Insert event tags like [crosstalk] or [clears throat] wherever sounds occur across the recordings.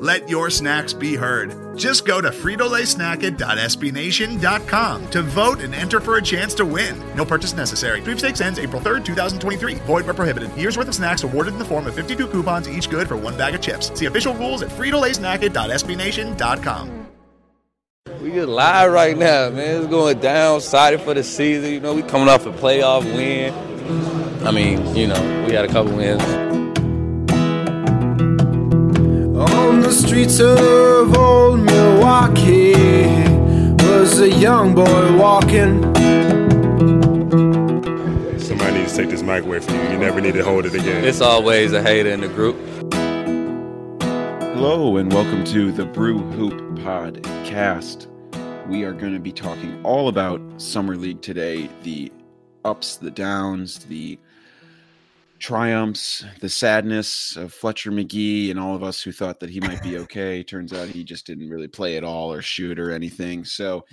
Let your snacks be heard. Just go to fritolaysnacket.sbnation.com to vote and enter for a chance to win. No purchase necessary. Sweepstakes ends April 3rd, 2023. Void where prohibited. Year's worth of snacks awarded in the form of 52 coupons, each good for one bag of chips. See official rules at fritolaysnacket.sbnation.com. We get live right now, man. It's going down. Excited for the season. You know, we coming off a playoff win. I mean, you know, we had a couple wins. The streets of old Milwaukee was a young boy walking. Somebody needs to take this mic away from you. You never need to hold it again. It's always a hater in the group. Hello, and welcome to the Brew Hoop Podcast. We are going to be talking all about Summer League today the ups, the downs, the triumphs, the sadness of Fletcher Magee, and all of us who thought that he might be [laughs] okay. Turns out he just didn't really play at all or shoot or anything. So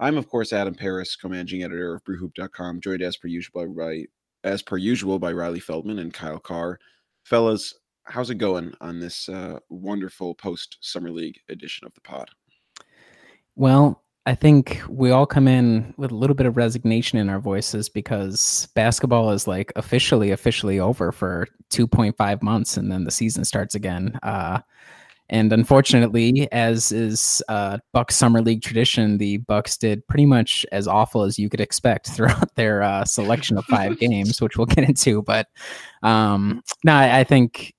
I'm of course Adam Paris, co-managing editor of brewhoop.com, joined as per usual by as per usual by Riley Feldman and Kyle Carr. Fellas, how's it going on this uh, wonderful post summer league edition of the pod? Well, I think we all come in with a little bit of resignation in our voices because basketball is like officially, officially over for 2.5 months and then the season starts again. Uh, and unfortunately, as is uh, Bucks summer league tradition, the Bucks did pretty much as awful as you could expect [laughs] throughout their uh, selection of five [laughs] games, which we'll get into. But um, no, I, I think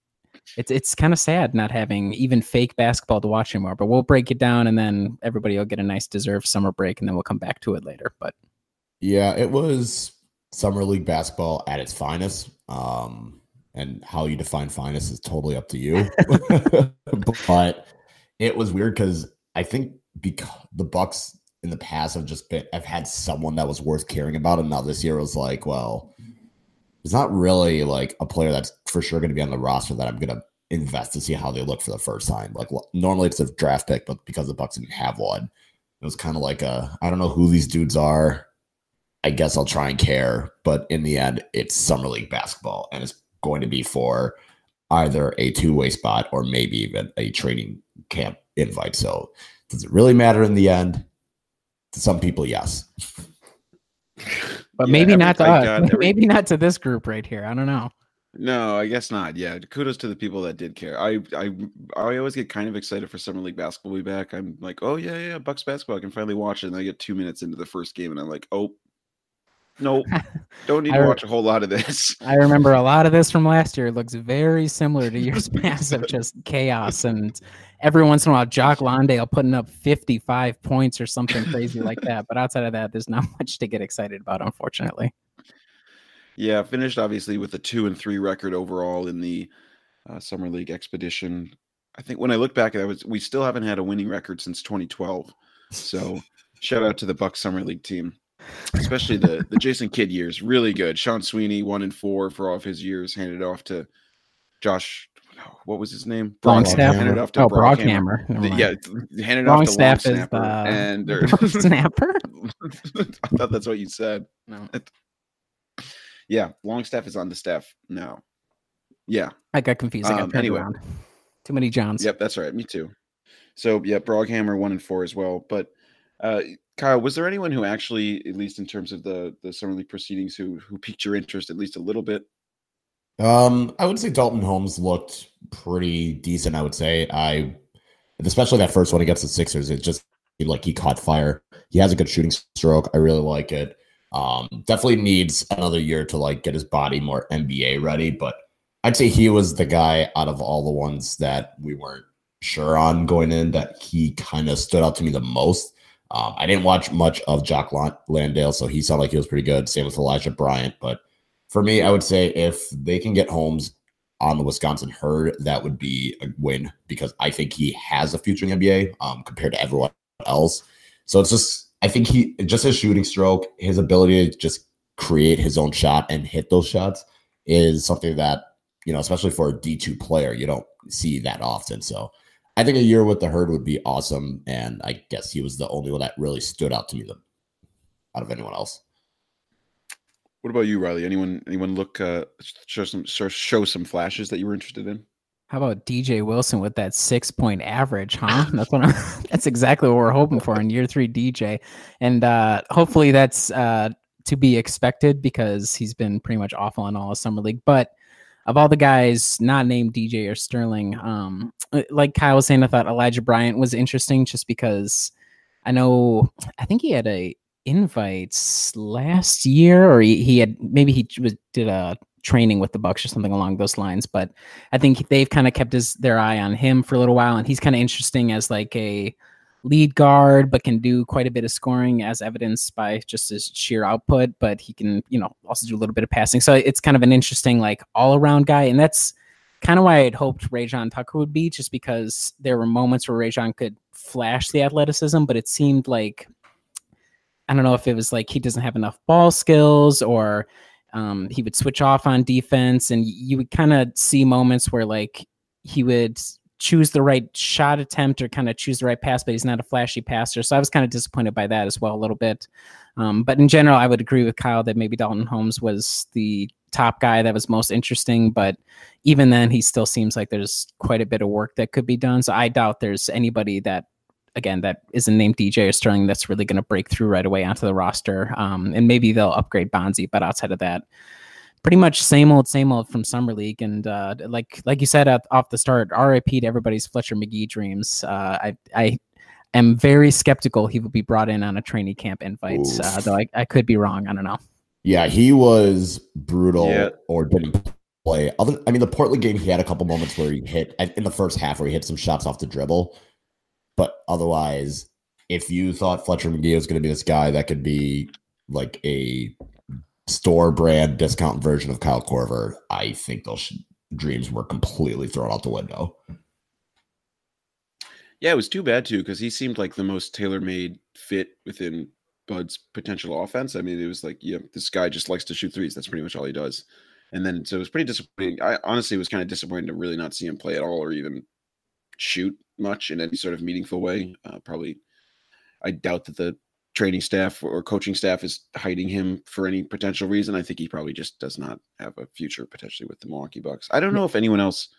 it's it's kind of sad not having even fake basketball to watch anymore. But we'll break it down, and then everybody will get a nice deserved summer break, and then we'll come back to it later. But yeah, it was summer league basketball at its finest. Um, and how you define finest is totally up to you. [laughs] but it was weird because I think because the Bucks in the past have just been have had someone that was worth caring about, and now this year was like, well, it's not really like a player that's for sure going to be on the roster that I'm going to invest to see how they look for the first time. Like normally it's a draft pick, but because the Bucks didn't have one, it was kind of like a I don't know who these dudes are. I guess I'll try and care, but in the end, it's summer league basketball, and it's going to be for either a two way spot or maybe even a training camp invite. So does it really matter in the end? To some people, yes. [laughs] But yeah, maybe not to us. [laughs] Every... maybe not to this group right here. I don't know. No, I guess not. Yeah, kudos to the people that did care. I I I always get kind of excited for summer league basketball to be back. I'm like, oh yeah, yeah, Bucks basketball. I can finally watch it. And I get two minutes into the first game, and I'm like, oh, no, [laughs] don't need to watch a whole lot of this. [laughs] I remember a lot of this from last year. It looks very similar to years past of just chaos and every once in a while, Jock Landale putting up 55 points or something crazy like that. But outside of that, there's not [laughs] much to get excited about, unfortunately. Yeah, finished obviously with a two and three record overall in the uh, summer league expedition. I think when I look back, I was we still haven't had a winning record since 2012. So shout out to the Bucks summer league team, especially the the Jason Kidd years. Really good. Sean Sweeney one and four for all of his years. Handed off to Josh what was his name? Longstaff. Handed off to oh, Brockhammer. Brockhammer. Yeah, handed off to Longstaff is the and [laughs] or, snapper. [laughs] I thought that's what you said. No. Yeah, Longstaff is on the staff now. Yeah, I got confused. I got um, anyway, around. too many Johns. Yep, that's right. Me too. So yeah, Broghammer one and four as well. But uh, Kyle, was there anyone who actually, at least in terms of the the summer league proceedings, who who piqued your interest at least a little bit? Um, I would say Dalton Holmes looked pretty decent. I would say I, especially that first one against the Sixers, it just like he caught fire. He has a good shooting stroke. I really like it. Um, definitely needs another year to like get his body more NBA ready, but I'd say he was the guy out of all the ones that we weren't sure on going in that he kind of stood out to me the most. Um, I didn't watch much of Jock Landale, so he sounded like he was pretty good. Same with Elijah Bryant, but for me, I would say if they can get Holmes on the Wisconsin herd, that would be a win because I think he has a future in the NBA um, compared to everyone else. So it's just, I think he, just his shooting stroke, his ability to just create his own shot and hit those shots is something that, you know, especially for a D2 player, you don't see that often. So I think a year with the herd would be awesome. And I guess he was the only one that really stood out to me out of anyone else. What about you, Riley? Anyone anyone look uh, show some show some flashes that you were interested in? How about DJ Wilson with that six point average, huh? [laughs] That's what I'm, [laughs] that's exactly what we're hoping for in year three DJ, and uh, hopefully that's uh, to be expected because he's been pretty much awful in all of summer league. But of all the guys not named DJ or Sterling, um, like Kyle was saying, I thought Elijah Bryant was interesting just because I know I think he had a invites last year, or he, he had maybe he was, did a training with the Bucks or something along those lines. But I think they've kind of kept his their eye on him for a little while, and he's kind of interesting as like a lead guard, but can do quite a bit of scoring as evidenced by just his sheer output. But he can, you know, also do a little bit of passing. So it's kind of an interesting like all around guy, and that's kind of why I'd hoped Rayjon Tucker would be, just because there were moments where Rayjon could flash the athleticism, but it seemed like I don't know if it was like he doesn't have enough ball skills or um, he would switch off on defense, and you would kind of see moments where like he would choose the right shot attempt or kind of choose the right pass, but he's not a flashy passer. So I was kind of disappointed by that as well a little bit. Um, but in general, I would agree with Kyle that maybe Dalton Holmes was the top guy that was most interesting. But even then, he still seems like there's quite a bit of work that could be done. So I doubt there's anybody that again that isn't named DJ or Sterling that's really going to break through right away onto the roster. Um, and maybe they'll upgrade Bonzie, but outside of that, pretty much same old, same old from summer league. And uh, like like you said at, off the start, RIP to everybody's Fletcher Magee dreams. Uh, I I am very skeptical he will be brought in on a training camp invite, uh, though I, I could be wrong. I don't know. Yeah, he was brutal yeah. or didn't play. Other, I mean, the Portland game, he had a couple moments where he hit in the first half where he hit some shots off the dribble. But otherwise, if you thought Fletcher Magee was going to be this guy that could be like a store brand discount version of Kyle Korver, I think those dreams were completely thrown out the window. Yeah, it was too bad too because he seemed like the most tailor made fit within Bud's potential offense. I mean, it was like, yeah, this guy just likes to shoot threes. That's pretty much all he does. And then so it was pretty disappointing. I honestly was kind of disappointed to really not see him play at all or even shoot much in any sort of meaningful way. Uh, probably, I doubt that the training staff or coaching staff is hiding him for any potential reason. I think he probably just does not have a future potentially with the Milwaukee Bucks. I don't know if anyone else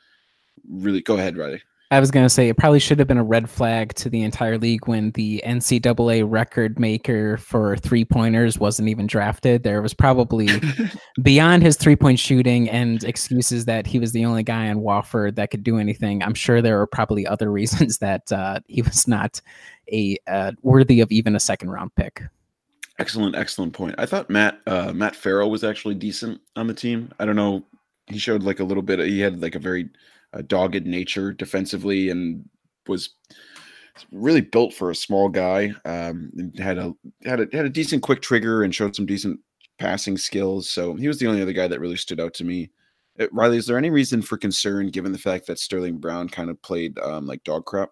really. Go ahead, Riley. I was going to say it probably should have been a red flag to the entire league when the NCAA record maker for three pointers wasn't even drafted. There was probably [laughs] beyond his three point shooting and excuses that he was the only guy on Wofford that could do anything. I'm sure there were probably other [laughs] reasons that uh, he was not a uh, worthy of even a second round pick. Excellent, excellent point. I thought Matt uh, Matt Farrell was actually decent on the team. I don't know. He showed like a little bit. Of, he had like a very dogged nature defensively and was really built for a small guy. Um, had a had a had a decent quick trigger and showed some decent passing skills. So he was the only other guy that really stood out to me. Uh, Riley, is there any reason for concern given the fact that Sterling Brown kind of played um, like dog crap?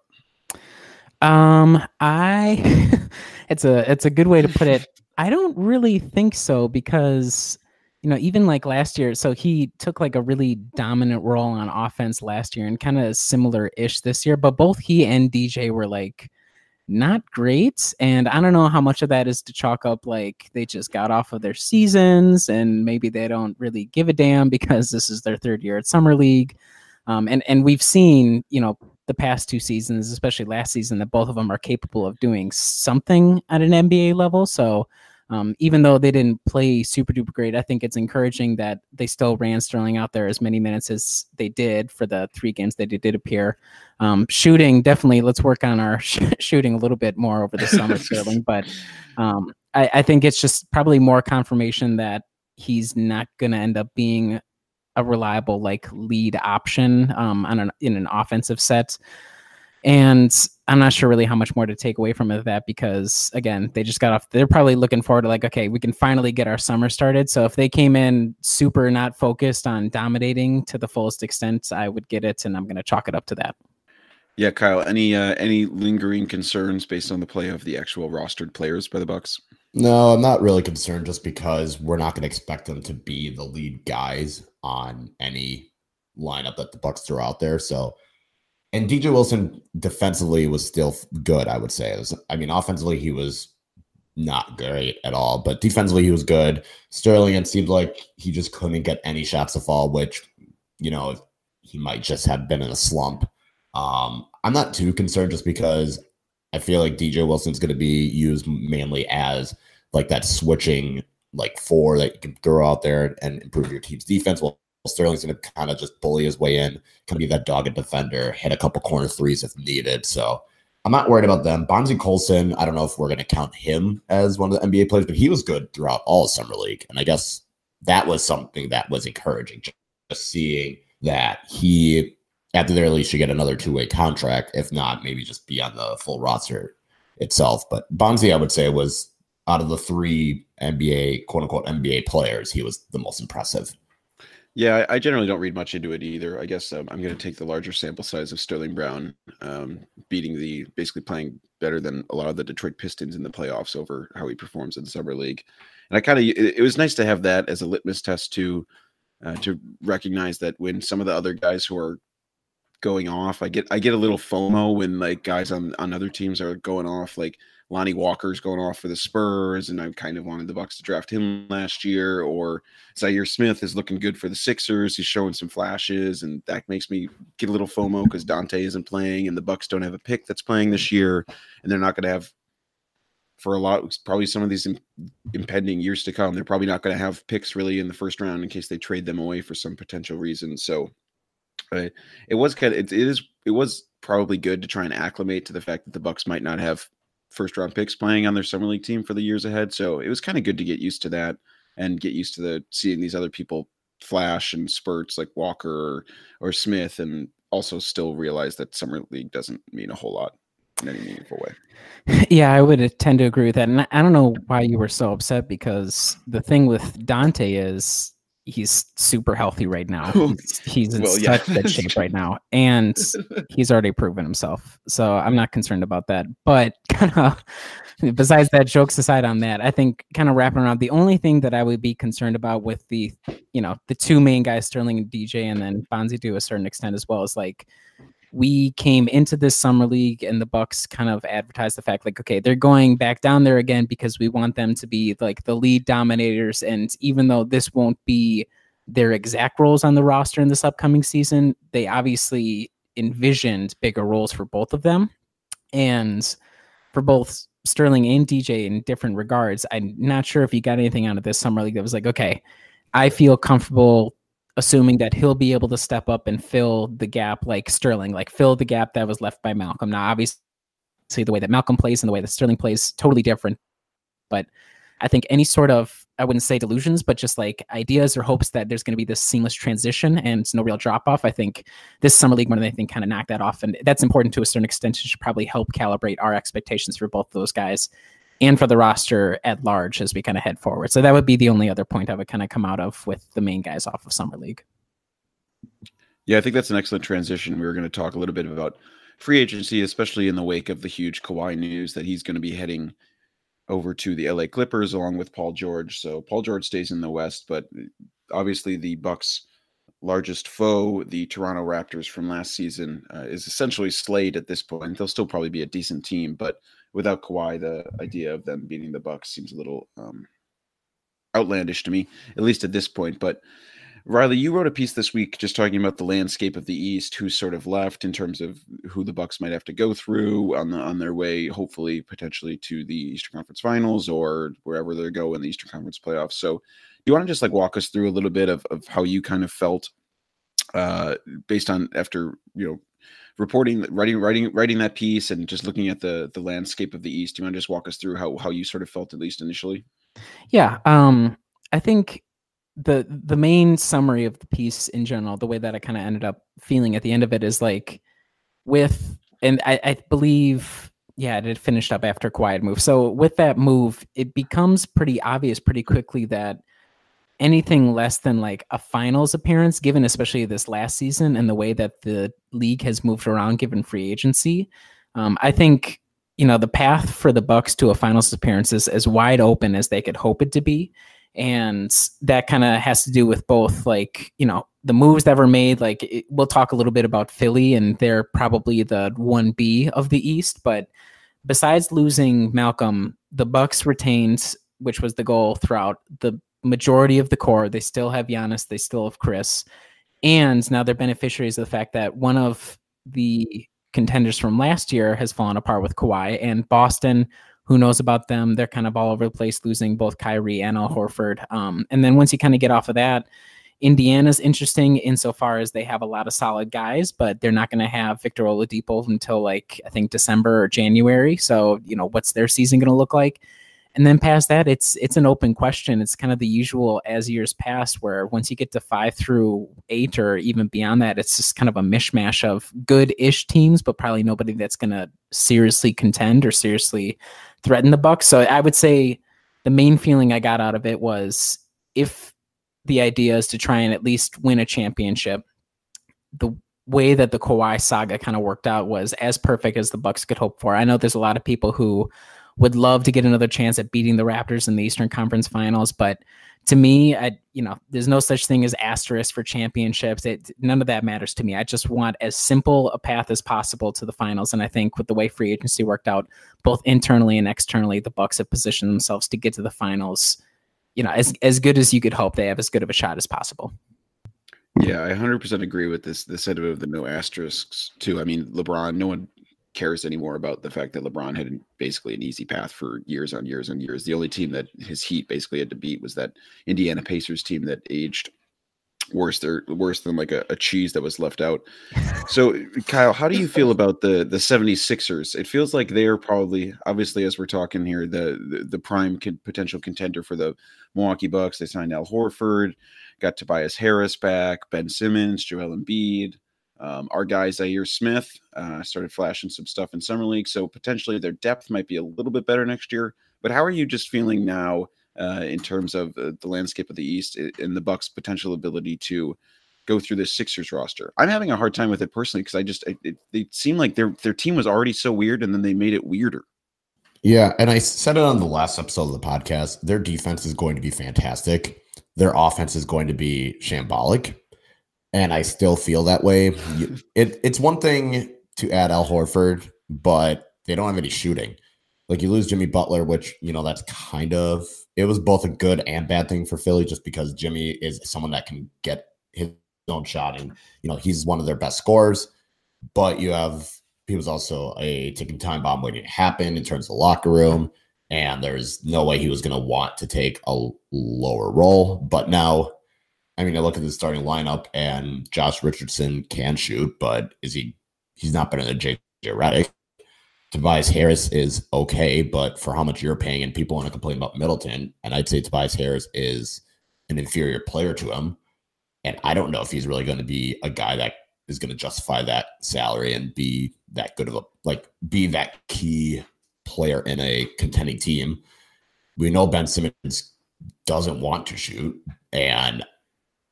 Um, I [laughs] it's a it's a good way to put it. I don't really think so because you know, even like last year, so he took like a really dominant role on offense last year and kind of similar ish this year, but both he and DJ were like not great. And I don't know how much of that is to chalk up like they just got off of their seasons and maybe they don't really give a damn because this is their third year at Summer League. Um, and, and we've seen, you know, the past two seasons, especially last season, that both of them are capable of doing something at an NBA level. So, um, even though they didn't play super duper great, I think it's encouraging that they still ran Sterling out there as many minutes as they did for the three games that he did appear. Um, shooting, definitely, let's work on our [laughs] sh- shooting a little bit more over the summer, [laughs] Sterling. But um, I, I think it's just probably more confirmation that he's not going to end up being a reliable like lead option um, on an, in an offensive set And I'm not sure really how much more to take away from that because again, they just got off. They're probably looking forward to like, okay, we can finally get our summer started. So if they came in super not focused on dominating to the fullest extent, I would get it, and I'm going to chalk it up to that. Yeah, Kyle. Any uh, any lingering concerns based on the play of the actual rostered players by the Bucks? No, I'm not really concerned just because we're not going to expect them to be the lead guys on any lineup that the Bucks throw out there. So, and DJ Wilson defensively was still good. I would say. Was, I mean, offensively he was not great at all, but defensively he was good. Sterling, it seemed like he just couldn't get any shots to fall, which you know he might just have been in a slump. Um, I'm not too concerned just because I feel like DJ Wilson's going to be used mainly as like that switching like four that you can throw out there and improve your team's defense. Well, Sterling's going to kind of just bully his way in, of be that dogged defender, hit a couple corner threes if needed. So I'm not worried about them. Bonzie Colson, I don't know if we're going to count him as one of the NBA players, but he was good throughout all summer league, and I guess that was something that was encouraging. Just seeing that he at the very least should get another two way contract. If not, maybe just be on the full roster itself. But Bonzie, I would say, was out of the three NBA quote unquote NBA players, he was the most impressive. Yeah, I generally don't read much into it either. I guess um, I'm going to take the larger sample size of Sterling Brown um, beating the basically playing better than a lot of the Detroit Pistons in the playoffs over how he performs in the summer league. And I kind of it, it, was nice to have that as a litmus test to uh, to recognize that when some of the other guys who are going off. I get I get a little FOMO when like guys on on other teams are going off. Like Lonnie Walker's going off for the Spurs, and I kind of wanted the Bucks to draft him last year. Or Zhaire Smith is looking good for the Sixers. He's showing some flashes, and that makes me get a little FOMO because Donte isn't playing, and the Bucks don't have a pick that's playing this year, and they're not going to have for a lot probably some of these impending years to come. They're probably not going to have picks really in the first round in case they trade them away for some potential reason. So It was kind of it, it is it was probably good to try and acclimate to the fact that the Bucks might not have first round picks playing on their summer league team for the years ahead. So it was kind of good to get used to that and get used to the seeing these other people flash and spurts like Walker or, or Smith and also still realize that summer league doesn't mean a whole lot in any meaningful way. [laughs] Yeah, I would tend to agree with that. And I don't know why you were so upset because the thing with Donte is he's super healthy right now. [laughs] He's, he's in well, yeah. such good shape right now, and [laughs] he's already proven himself. So I'm not concerned about that. But [laughs] kind of besides that, jokes aside on that, I think kind of wrapping around the only thing that I would be concerned about with the, you know, the two main guys, Sterling and DJ, and then Bonzie to a certain extent as well, is like we came into this summer league and the bucks kind of advertised the fact like okay they're going back down there again because we want them to be like the lead dominators. And even though this won't be their exact roles on the roster in this upcoming season they obviously envisioned bigger roles for both of them. And for both sterling and dj in different regards i'm not sure if you got anything out of this summer league that was like okay i feel comfortable assuming that he'll be able to step up and fill the gap like Sterling, like fill the gap that was left by Malcolm. Now, obviously, the way that Malcolm plays and the way that Sterling plays totally different. But I think any sort of I wouldn't say delusions, but just like ideas or hopes that there's going to be this seamless transition and no real drop off. I think this summer league more than anything kind of knocked that off, and that's important to a certain extent. It should probably help calibrate our expectations for both those guys and for the roster at large as we kind of head forward. So that would be the only other point I would kind of come out of with the main guys off of Summer League. Yeah, I think that's an excellent transition. We were going to talk a little bit about free agency, especially in the wake of the huge Kawhi news that he's going to be heading over to the LA Clippers along with Paul George. So Paul George stays in the West, but obviously the Bucks' largest foe, the Toronto Raptors from last season, uh, is essentially slayed at this point. They'll still probably be a decent team, but without Kawhi, the idea of them beating the Bucks seems a little um, outlandish to me, at least at this point. But Riley, you wrote a piece this week just talking about the landscape of the East, who's sort of left in terms of who the Bucks might have to go through on the on their way, hopefully, potentially to the Eastern Conference Finals or wherever they go in the Eastern Conference playoffs. So, do you want to just like walk us through a little bit of of how you kind of felt uh, based on after you know reporting, writing, writing, writing that piece, and just looking at the the landscape of the East. Do you want to just walk us through how how you sort of felt at least initially? Yeah, um, I think the the main summary of the piece in general, the way that I kind of ended up feeling at the end of it is like with and I, I believe yeah, it finished up after Kawhi move. So with that move, it becomes pretty obvious pretty quickly that anything less than like a finals appearance, given especially this last season and the way that the league has moved around given free agency, um, I think you know the path for the Bucks to a finals appearance is as wide open as they could hope it to be, and that kind of has to do with both like you know the moves that were made. Like it, we'll talk a little bit about Philly, and they're probably the one B of the East, but besides losing Malcolm, the Bucks retained, which was the goal throughout the majority of the core. They still have Giannis, they still have Khris. and now they're beneficiaries of the fact that one of the contenders from last year has fallen apart with Kawhi and Boston. Who knows about them? They're kind of all over the place, losing both Kyrie and Al Horford. Um, and then once you kind of get off of that, Indiana's interesting insofar as they have a lot of solid guys, but they're not going to have Victor Oladipo until like I think December or January. So you know what's their season going to look like? And then past that, it's it's an open question. It's kind of the usual as years pass, where once you get to five through eight or even beyond that, it's just kind of a mishmash of good-ish teams, but probably nobody that's going to seriously contend or seriously threaten the Bucks. So I would say the main feeling I got out of it was if the idea is to try and at least win a championship. The way that the Kawhi saga kind of worked out was as perfect as the Bucks could hope for. I know there's a lot of people who would love to get another chance at beating the Raptors in the Eastern Conference Finals, but to me, I you know, there's no such thing as asterisk for championships. It none of that matters to me. I just want as simple a path as possible to the finals, and I think with the way free agency worked out, both internally and externally, the Bucks have positioned themselves to get to the finals you know, as as good as you could hope, they have as good of a shot as possible. Yeah, I 100% agree with this. The sentiment of the no asterisks too. I mean, LeBron. No one cares anymore about the fact that LeBron had basically an easy path for years on years and years. The only team that his Heat basically had to beat was that Indiana Pacers team that aged worse they're worse than like a, a, cheese that was left out. So kyle how do you feel about the the 76ers it feels like they're probably obviously as we're talking here the the, the prime con- potential contender for the milwaukee bucks. They signed al horford got tobias harris back ben simmons joel embiid um, our guy Zhaire Smith uh, started flashing some stuff in summer league so potentially their depth might be a little bit better next year but how are you just feeling now uh, in terms of uh, the landscape of the East and the Bucks' potential ability to go through this Sixers roster. I'm having a hard time with it personally because I just it, it, it seemed like their their team was already so weird, and then they made it weirder. Yeah, and I said it on the last episode of the podcast. Their defense is going to be fantastic. Their offense is going to be shambolic, and I still feel that way. [laughs] It, it's one thing to add Al Horford, but they don't have any shooting. Like you lose Jimmy Butler, which you know that's kind of it was both a good and bad thing for Philly, just because Jimmy is someone that can get his own shot, and you know he's one of their best scorers. But you have he was also a ticking time bomb waiting to happen in terms of the locker room, and there's no way he was going to want to take a lower role. But now, I mean, I look at the starting lineup, and Josh Richardson can shoot, but is he? He's not better than JJ Redick. Tobias Harris is okay, but for how much you're paying, and people want to complain about Middleton, and I'd say Tobias Harris is an inferior player to him. And I don't know if he's really going to be a guy that is going to justify that salary and be that good of a like be that key player in a contending team. We know Ben Simmons doesn't want to shoot, and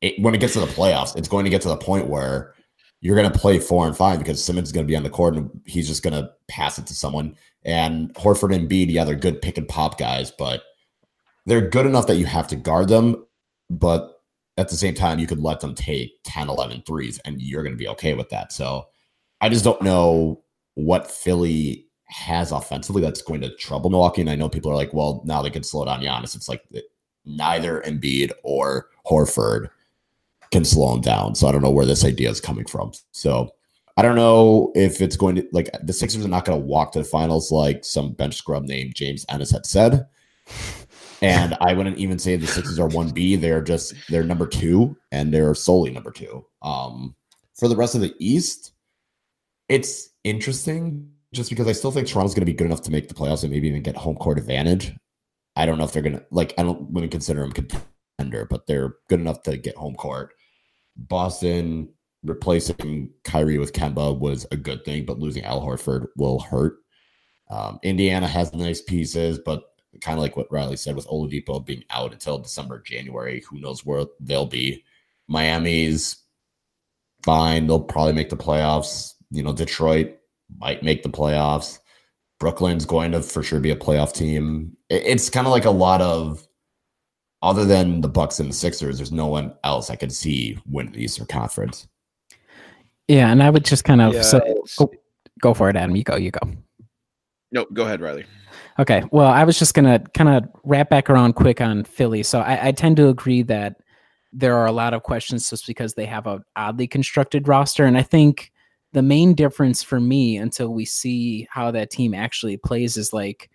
it, when it gets to the playoffs, it's going to get to the point where you're going to play four and five because Simmons is going to be on the court and he's just going to pass it to someone. And Horford and Embiid, yeah, they're good pick and pop guys, but they're good enough that you have to guard them. But at the same time, you could let them take 10, 11 threes and you're going to be okay with that. So I just don't know what Philly has offensively that's going to trouble Milwaukee. And I know people are like, well, now they can slow down Giannis. It's like neither Embiid or Horford can slow him down. So I don't know where this idea is coming from. So I don't know if it's going to like the Sixers are not going to walk to the finals like some bench scrub named James Ennis had said. And I wouldn't even say the Sixers are one B. They're just they're number two, and they're solely number two. Um, for the rest of the East, it's interesting just because I still think Toronto's going to be good enough to make the playoffs and maybe even get home court advantage. I don't know if they're going to like. I don't wouldn't consider them contender, but they're good enough to get home court. Boston, replacing Kyrie with Kemba was a good thing, but losing Al Horford will hurt. Um, Indiana has nice pieces, but kind of like what Riley said with Oladipo being out until December, January, who knows where they'll be. Miami's fine. They'll probably make the playoffs. You know, Detroit might make the playoffs. Brooklyn's going to for sure be a playoff team. It's kind of like a lot of other than the Bucks and the Sixers, there's no one else I could see win the Eastern Conference. Yeah, and I would just kind of yeah, so, oh, go for it, Adam. You go, you go. No, go ahead, Riley. Okay. Well, I was just gonna kind of wrap back around quick on Philly. So I, I tend to agree that there are a lot of questions just because they have a oddly constructed roster, and I think the main difference for me until we see how that team actually plays is like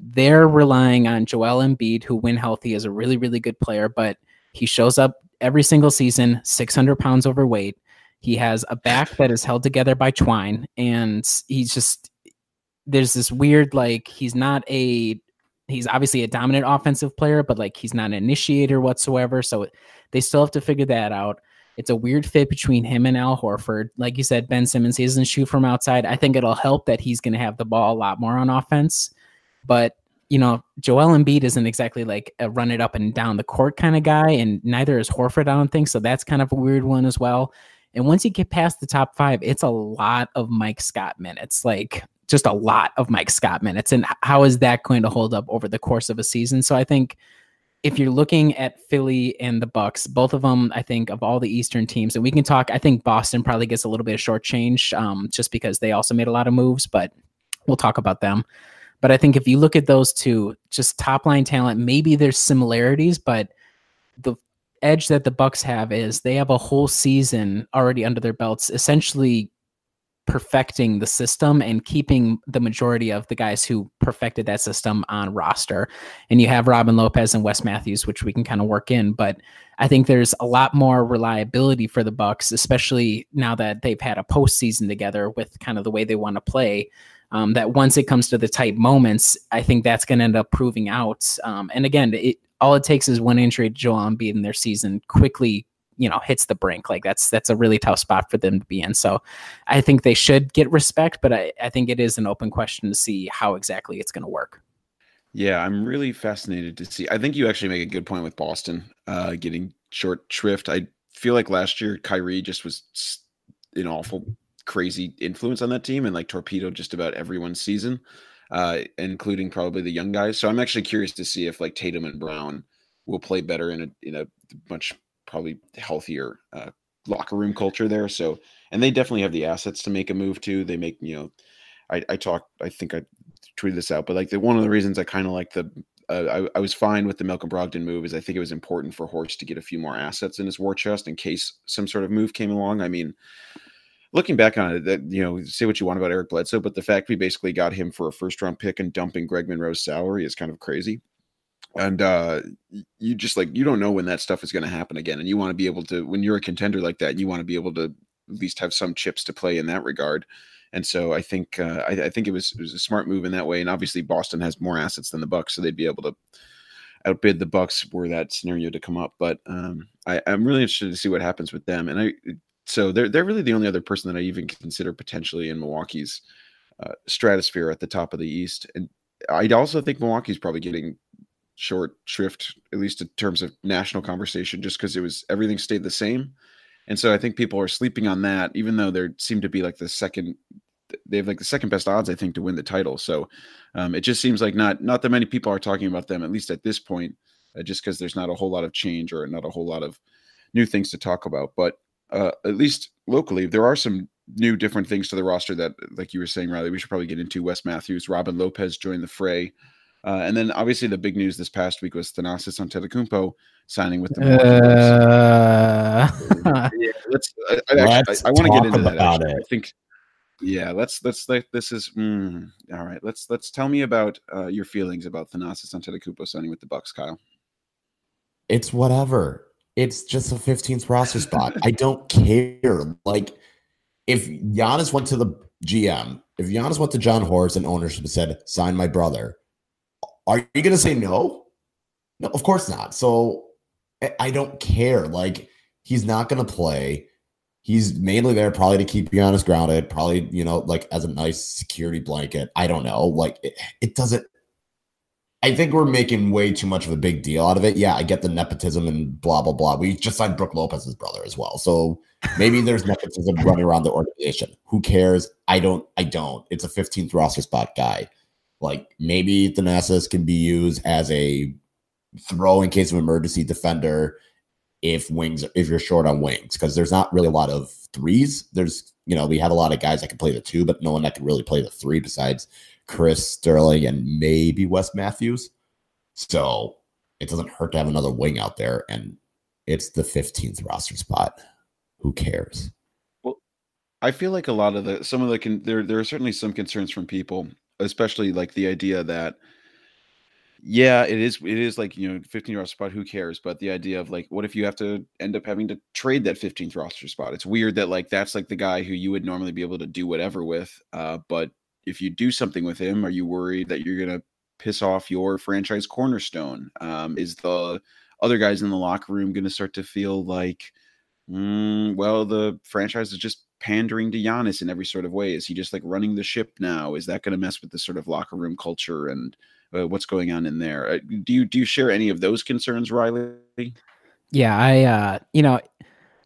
they're relying on Joel Embiid, who, when healthy, is a really, really good player, but he shows up every single season, 600 pounds overweight. He has a back that is held together by twine, and he's just there's this weird like he's not a he's obviously a dominant offensive player, but like he's not an initiator whatsoever. So they still have to figure that out. It's a weird fit between him and Al Horford. Like you said, Ben Simmons, he doesn't shoot from outside. I think it'll help that he's going to have the ball a lot more on offense. But you know, Joel Embiid isn't exactly like a run it up and down the court kind of guy, and neither is Horford, I don't think. So that's kind of a weird one as well. And once you get past the top five, it's a lot of Mike Scott minutes, like just a lot of Mike Scott minutes. And how is that going to hold up over the course of a season? So I think if you're looking at Philly and the Bucks, both of them, I think of all the Eastern teams, and we can talk. I think Boston probably gets a little bit of short change, um, just because they also made a lot of moves, but we'll talk about them. But I think if you look at those two, just top line talent, maybe there's similarities, but the edge that the Bucks have is they have a whole season already under their belts, essentially perfecting the system and keeping the majority of the guys who perfected that system on roster. And you have Robin Lopez and Wes Matthews, which we can kind of work in. But I think there's a lot more reliability for the Bucks, especially now that they've had a postseason together with kind of the way they want to play. Um, that once it comes to the tight moments, I think that's going to end up proving out. Um, and again, it all it takes is one injury to Joel Embiid in their season quickly you know hits the brink. Like that's that's a really tough spot for them to be in. So i think they should get respect but i, I think it is an open question to see how exactly it's going to work. Yeah i'm really fascinated to see i think you actually make a good point with boston uh getting short shrift. I feel like last year kyrie just was an awful crazy influence on that team and like torpedo just about everyone's season uh including probably the young guys so i'm actually curious to see if like tatum and brown will play better in a in a much probably healthier uh, locker room culture there. So, and they definitely have the assets to make a move too. They make, you know, I, I talked, I think I tweeted this out, but like the one of the reasons I kind of like the, uh, I, I was fine with the Malcolm Brogdon move is I think it was important for Horst to get a few more assets in his war chest in case some sort of move came along. I mean, looking back on it, that you know, say what you want about Eric Bledsoe, but the fact we basically got him for a first round pick and dumping Greg Monroe's salary is kind of crazy. And uh you just like you don't know when that stuff is going to happen again and you want to be able to when you're a contender like that you want to be able to at least have some chips to play in that regard. And so i think uh, I, I, think it was it was a smart move in that way and obviously boston has more assets than the bucks so they'd be able to outbid the bucks were that scenario to come up but um I, i'm really interested to see what happens with them. And i so they're they're really the only other person that i even consider potentially in milwaukee's uh, stratosphere at the top of the east and I'd also think milwaukee's probably getting short shrift, at least in terms of national conversation, just because it was everything stayed the same. And so I think people are sleeping on that, even though they seem to be like the second, they have like the second best odds, I think, to win the title. So um, it just seems like not not that many people are talking about them, at least at this point, uh, just because there's not a whole lot of change or not a whole lot of new things to talk about. But uh, at least locally, there are some new different things to the roster that, like you were saying, Riley, we should probably get into. Wes Matthews, Robin Lopez joined the fray. Uh, and then obviously the big news this past week was Thanasis Antetokounmpo signing with the. Uh... [laughs] yeah, let's. I, I, let's I, I want to get into that. Actually. I think. Yeah, let's let's like this is mm, all right. Let's let's tell me about uh, your feelings about Thanasis Antetokounmpo signing with the Bucks, Kyle. It's whatever. It's just a 15th roster spot. I don't care. Like, if Giannis went to the GM, if Giannis went to Jon Horst and ownership and said, "Sign my brother," Are you going to say no? No, of course not. So I don't care. Like he's not going to play. he's mainly there probably to keep Giannis grounded, probably, you know, like as a nice security blanket. I don't know. Like it, it doesn't I think we're making way too much of a big deal out of it. Yeah, I get the nepotism and blah blah blah. We just signed Brook Lopez's brother as well. So maybe there's [laughs] nepotism running around the organization. Who cares? I don't I don't. It's a 15th roster spot guy. Like maybe Thanasis can be used as a throw in case of emergency defender if wings if you're short on wings because there's not really a lot of threes. There's you know we have a lot of guys that can play the two, but no one that can really play the three besides Khris Sterling and maybe Wes Matthews. So it doesn't hurt to have another wing out there, and it's the 15th roster spot. Who cares? Well, I feel like a lot of the some of the con- there there are certainly some concerns from people, especially like the idea that yeah, it is. It is like you know, 15 roster spot. Who cares? But the idea of like, what if you have to end up having to trade that 15th roster spot? It's weird that like that's like the guy who you would normally be able to do whatever with. Uh, but if you do something with him, are you worried that you're gonna piss off your franchise cornerstone? Um, is the other guys in the locker room going to start to feel like, mm, well, the franchise is just pandering to Giannis in every sort of way? Is he just like running the ship now? Is that going to mess with the sort of locker room culture and uh, what's going on in there? Uh, do you do you share any of those concerns, Riley? Yeah, I uh, you know,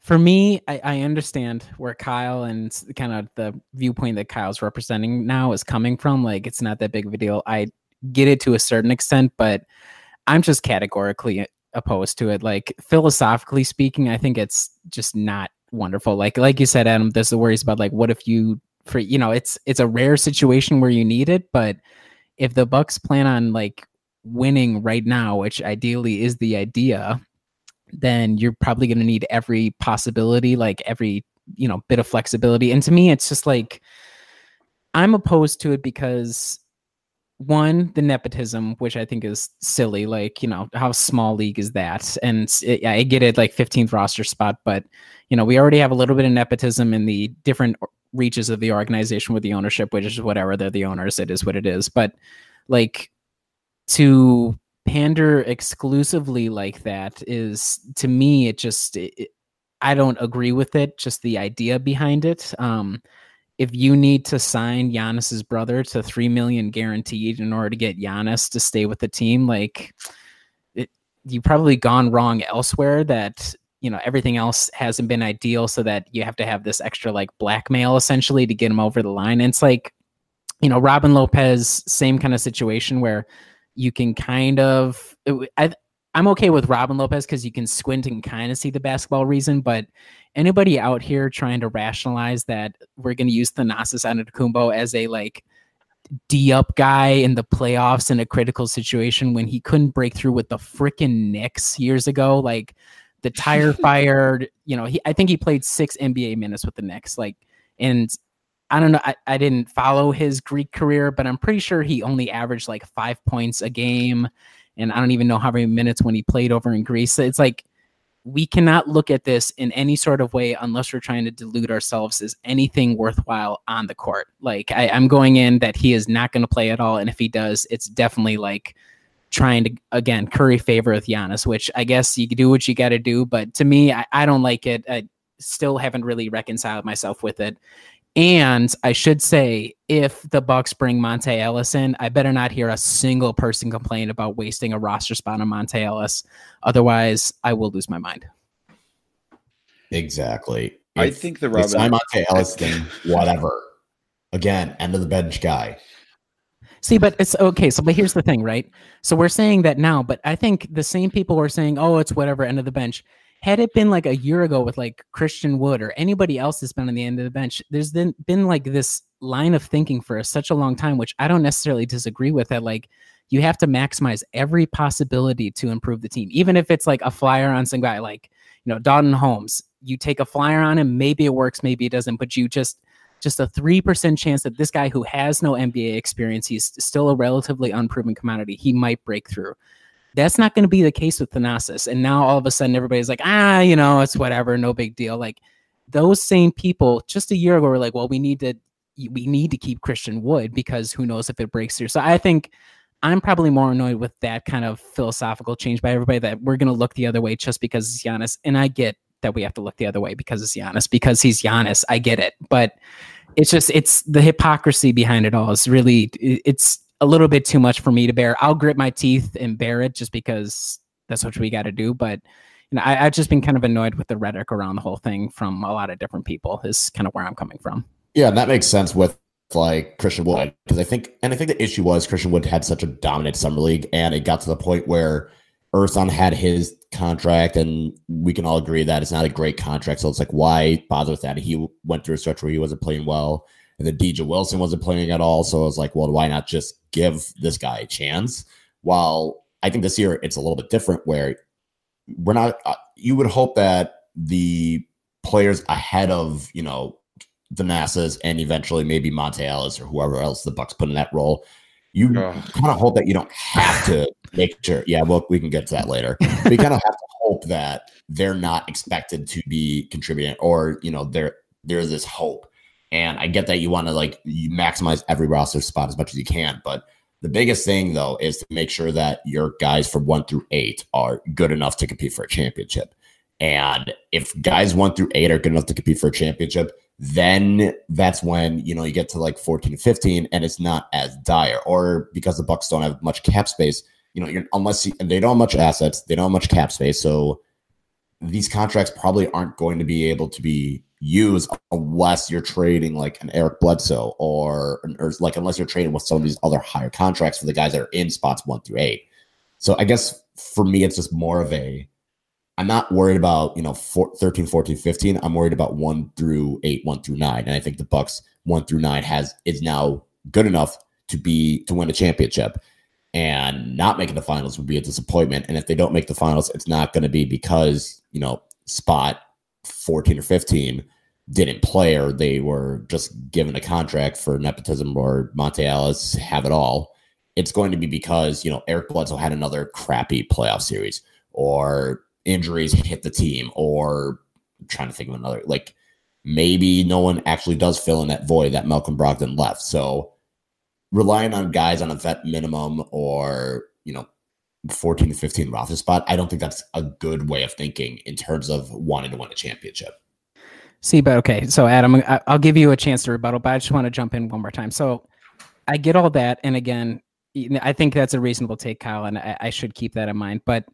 for me, I, I understand where Kyle and kind of the viewpoint that Kyle's representing now is coming from. Like, it's not that big of a deal. I get it to a certain extent, but I'm just categorically opposed to it. Like, philosophically speaking, I think it's just not wonderful. Like, like you said, Adam, there's the worries about like, what if you, for you know, it's it's a rare situation where you need it, but if the Bucks plan on like winning right now, which ideally is the idea, then you're probably going to need every possibility, like every, you know, bit of flexibility. And to me, it's just like, I'm opposed to it because one, the nepotism, which I think is silly. Like, you know, how small league is that? And it, I get it, like 15th roster spot, but, you know, we already have a little bit of nepotism in the different reaches of the organization with the ownership, which is whatever they're the owners, it is what it is. But like to pander exclusively like that is to me it just it, I don't agree with it. Just the idea behind it. Um, if you need to sign Giannis's brother to three million guaranteed in order to get Giannis to stay with the team, like it, you've probably gone wrong elsewhere. That you know everything else hasn't been ideal, so that you have to have this extra like blackmail essentially to get him over the line. And it's like, you know, Robin Lopez, same kind of situation where you can kind of I I'm okay with Robin Lopez because you can squint and kind of see the basketball reason, but anybody out here trying to rationalize that we're going to use Thanasis Antetokounmpo as a like D up guy in the playoffs in a critical situation when he couldn't break through with the freaking Knicks years ago, like the tire [laughs] fired, you know, he I think he played six NBA minutes with the Knicks, like and I don't know. I, I didn't follow his Greek career, but I'm pretty sure he only averaged like five points a game. And I don't even know how many minutes when he played over in Greece. So it's like we cannot look at this in any sort of way unless we're trying to delude ourselves as anything worthwhile on the court. Like I, I'm going in that he is not going to play at all. And if he does, it's definitely like trying to again curry favor with Giannis, which I guess you do what you got to do. But to me, I, I don't like it. I still haven't really reconciled myself with it. And I should say, if the Bucks bring Monta Ellis in, I better not hear a single person complain about wasting a roster spot on Monta Ellis. Otherwise, I will lose my mind. Exactly. I if think the Robin Monta Ellis thing, [laughs] whatever. Again, end of the bench guy. See, but it's okay. So, but here's the thing, right? So we're saying that now, but I think the same people were saying, "Oh, it's whatever." End of the bench had it been like a year ago with like Christian Wood or anybody else that's been on the end of the bench, there's been been like this line of thinking for such a long time, which I don't necessarily disagree with. That like you have to maximize every possibility to improve the team, even if it's like a flyer on some guy like you know Dalton Holmes. You take a flyer on him, maybe it works, maybe it doesn't, but you just just a 3% chance that this guy who has no NBA experience, he's still a relatively unproven commodity, he might break through. That's not going to be the case with Thanasis. And now all of a sudden everybody's like, ah, you know, it's whatever, no big deal. Like those same people just a year ago were like, well, we need to we need to keep Christian Wood because who knows if it breaks through. So I think I'm probably more annoyed with that kind of philosophical change by everybody that we're going to look the other way just because it's Giannis. And I get that we have to look the other way because it's Giannis. Because he's Giannis, I get it, but it's just it's the hypocrisy behind it all is really it's a little bit too much for me to bear. I'll grit my teeth and bear it just because that's what we got to do. But you know, I, have just been kind of annoyed with the rhetoric around the whole thing from a lot of different people. Is kind of where I'm coming from. Yeah, and that makes sense with like Christian Wood because I think, and I think the issue was Christian Wood had such a dominant summer league, and it got to the point where Urson had his contract, and we can all agree that it's not a great contract. So it's like, why bother with that? He went through a stretch where he wasn't playing well, and then DJ Wilson wasn't playing at all. So I was like, well, why not just give this guy a chance? While I think this year it's a little bit different, where we're not. Uh, you would hope that the players ahead of you know the Thanasis and eventually maybe Monta Ellis or whoever else the Bucks put in that role. You kind of hope that you don't have to make sure. Yeah, well, we can get to that later. But you kind of have to hope that they're not expected to be contributing, or you know, there there's this hope. And I get that you want to like maximize every roster spot as much as you can, but the biggest thing though is to make sure that your guys from one through eight are good enough to compete for a championship. And if guys one through eight are good enough to compete for a championship, then that's when you know you get to like 14 15 and it's not as dire or because the bucks don't have much cap space you know you're unless you, they don't have much assets they don't have much cap space so these contracts probably aren't going to be able to be used unless you're trading like an Eric Bledsoe or, or like unless you're trading with some of these other higher contracts for the guys that are in spots one through eight. So I guess for me, it's just more of a I'm not worried about, you know, four, 13, 14, 15. I'm worried about one through eight, one through nine. And I think the Bucks one through nine has is now good enough to be to win a championship. And not making the finals would be a disappointment. And if they don't make the finals, it's not going to be because, you know, spot 14 or 15 didn't play or they were just given a contract for nepotism or Monta Ellis have it all. It's going to be because, you know, Eric Bledsoe had another crappy playoff series or injuries hit the team or I'm trying to think of another like maybe no one actually does fill in that void that Malcolm Brogdon left. So relying on guys on a vet minimum or, you know, 14 to 15 roster spot, I don't think that's a good way of thinking in terms of wanting to win a championship. See, but okay. So, Adam, I'll give you a chance to rebuttal, but I just want to jump in one more time. So, I get all that. And again, I think that's a reasonable take, Kyle, and I, I should keep that in mind. But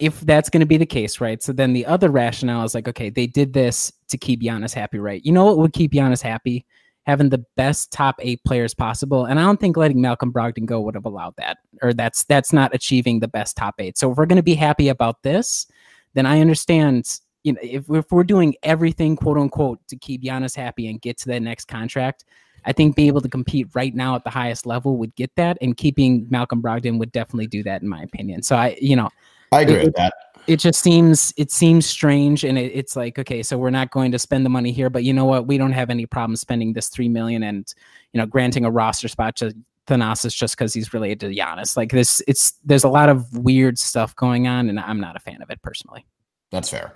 if that's going to be the case, right? So then the other rationale is like, okay, they did this to keep Giannis happy, right? You know what would keep Giannis happy? Having the best top eight players possible, and I don't think letting Malcolm Brogdon go would have allowed that, or that's that's not achieving the best top eight. So if we're going to be happy about this, then I understand. You know, if, if we're doing everything, quote unquote, to keep Giannis happy and get to that next contract, I think being able to compete right now at the highest level would get that, and keeping Malcolm Brogdon would definitely do that, in my opinion. So I, you know, I agree it, with that. It just seems it seems strange, and it, it's like okay, so we're not going to spend the money here, but you know what? We don't have any problem spending this three million and you know granting a roster spot to Thanasis just because he's related to Giannis. Like this, it's there's a lot of weird stuff going on, and I'm not a fan of it personally. That's fair.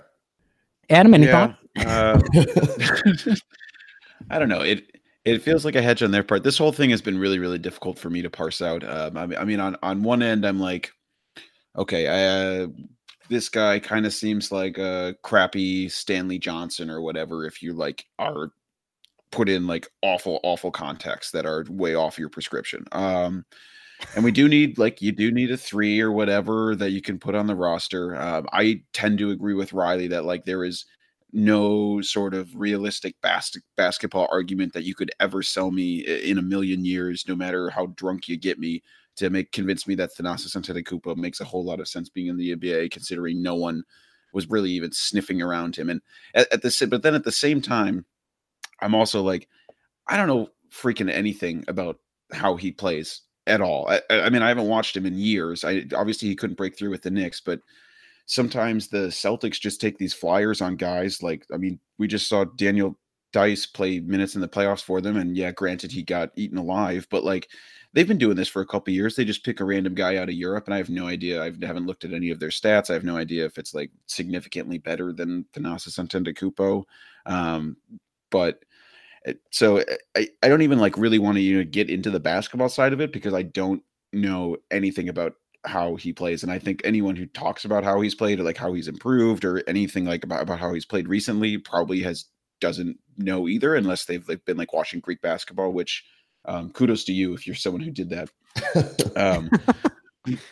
Adam, any yeah, uh, [laughs] I don't know. It it feels like a hedge on their part. This whole thing has been really, really difficult for me to parse out. Um, I, mean, I mean, on on one end, I'm like, okay, uh, this guy kind of seems like a crappy Stanley Johnson or whatever. If you like are put in like awful, awful contexts that are way off your prescription. Um, and we do need like you do need a three or whatever that you can put on the roster. Um, I tend to agree with Riley that like there is no sort of realistic bas- basketball argument that you could ever sell me in a million years, no matter how drunk you get me, to make convince me that Thanasis Antetokounmpo makes a whole lot of sense being in the NBA, considering no one was really even sniffing around him. And at, at the but then at the same time, I'm also like, I don't know freaking anything about how he plays at all. I, I mean, I haven't watched him in years. I obviously he couldn't break through with the Knicks, but sometimes the Celtics just take these flyers on guys. Like, I mean, we just saw Daniel Theis play minutes in the playoffs for them, and yeah, granted he got eaten alive, but like they've been doing this for a couple years. They just pick a random guy out of Europe, and I have no idea. I haven't looked at any of their stats. I have no idea if it's like significantly better than Thanasis Antetokounmpo. Um, but so eh, I, I don't even like really want to you know get into the basketball side of it because I don't know anything about how he plays. And I think anyone who talks about how he's played or like how he's improved or anything like about, about how he's played recently probably has doesn't know either unless they've, they've been like watching Greek basketball, which um, kudos to you if you're someone who did that. [laughs] um,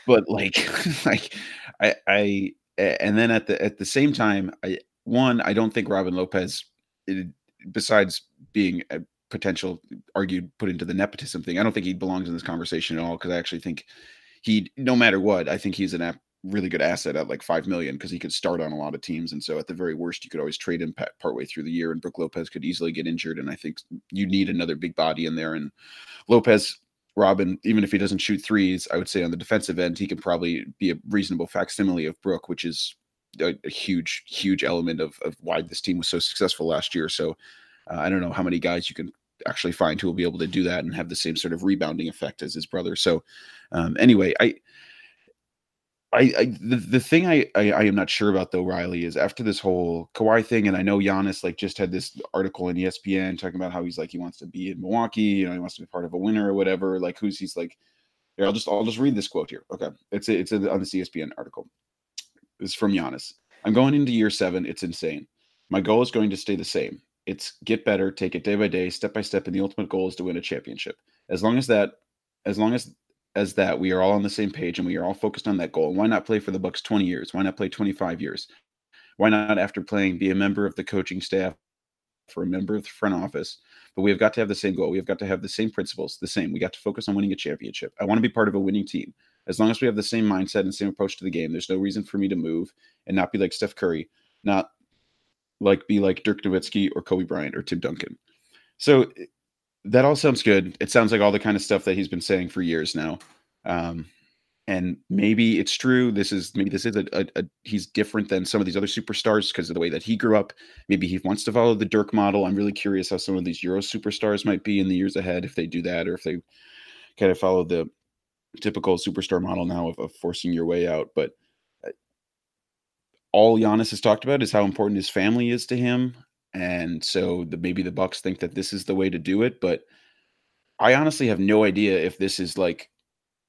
but like, [laughs] like I, I, and then at the at the same time, I one I don't think Robin Lopez, it, besides being a potential argued put into the nepotism thing, I don't think he belongs in this conversation at all because I actually think he, no matter what, I think he's an app really good asset at like five million because he could start on a lot of teams, and so at the very worst, you could always trade him partway through the year, and Brook Lopez could easily get injured, and I think you need another big body in there, and Lopez. Robin, even if he doesn't shoot threes, I would say on the defensive end, he can probably be a reasonable facsimile of Brook, which is a, a huge, huge element of, of why this team was so successful last year. So uh, I don't know how many guys you can actually find who will be able to do that and have the same sort of rebounding effect as his brother. So um, anyway, I I, I the, the thing I, I, I am not sure about though, Riley, is after this whole Kawhi thing, and I know Giannis like just had this article in ESPN talking about how he's like he wants to be in Milwaukee, you know, he wants to be part of a winner or whatever. Like who's he's like, here, I'll just I'll just read this quote here. Okay, it's a, it's a, on this ESPN article. It's from Giannis. I'm going into year seven. It's insane. My goal is going to stay the same. It's get better, take it day by day, step by step, and the ultimate goal is to win a championship. As long as that, as long as as that we are all on the same page and we are all focused on that goal. Why not play for the Bucks 20 years? Why not play 25 years? Why not after playing be a member of the coaching staff for a member of the front office? But we have got to have the same goal. We have got to have the same principles, the same. We got to focus on winning a championship. I want to be part of a winning team. As long as we have the same mindset and same approach to the game, there's no reason for me to move and not be like Steph Curry, not like be like Dirk Nowitzki or Kobe Bryant or Tim Duncan. So that all sounds good. It sounds like all the kind of stuff that he's been saying for years now. Um, and maybe it's true. This is maybe this is a, a, a he's different than some of these other superstars because of the way that he grew up. Maybe he wants to follow the Dirk model. I'm really curious how some of these Euro superstars might be in the years ahead if they do that, or if they kind of follow the typical superstar model now of, of forcing your way out. But uh, all Giannis has talked about is how important his family is to him and so the, maybe the Bucks think that this is the way to do it. But I honestly have no idea if this is like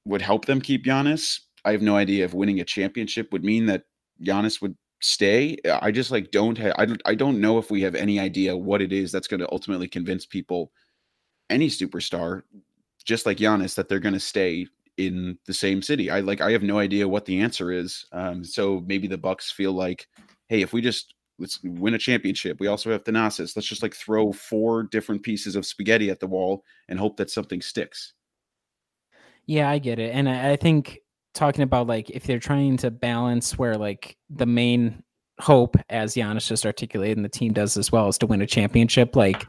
would help them keep Giannis. I have no idea if winning a championship would mean that Giannis would stay. I just like don't have I don't I don't know if we have any idea what it is that's going to ultimately convince people any superstar just like Giannis that they're going to stay in the same city. I like I have no idea what the answer is. Um so maybe the Bucks feel like hey, if we just let's win a championship. We also have Thanasis. Let's just like throw four different pieces of spaghetti at the wall and hope that something sticks. Yeah, I get it. And I, I think talking about like if they're trying to balance where like the main hope, as Giannis just articulated, and the team does as well, is to win a championship. Like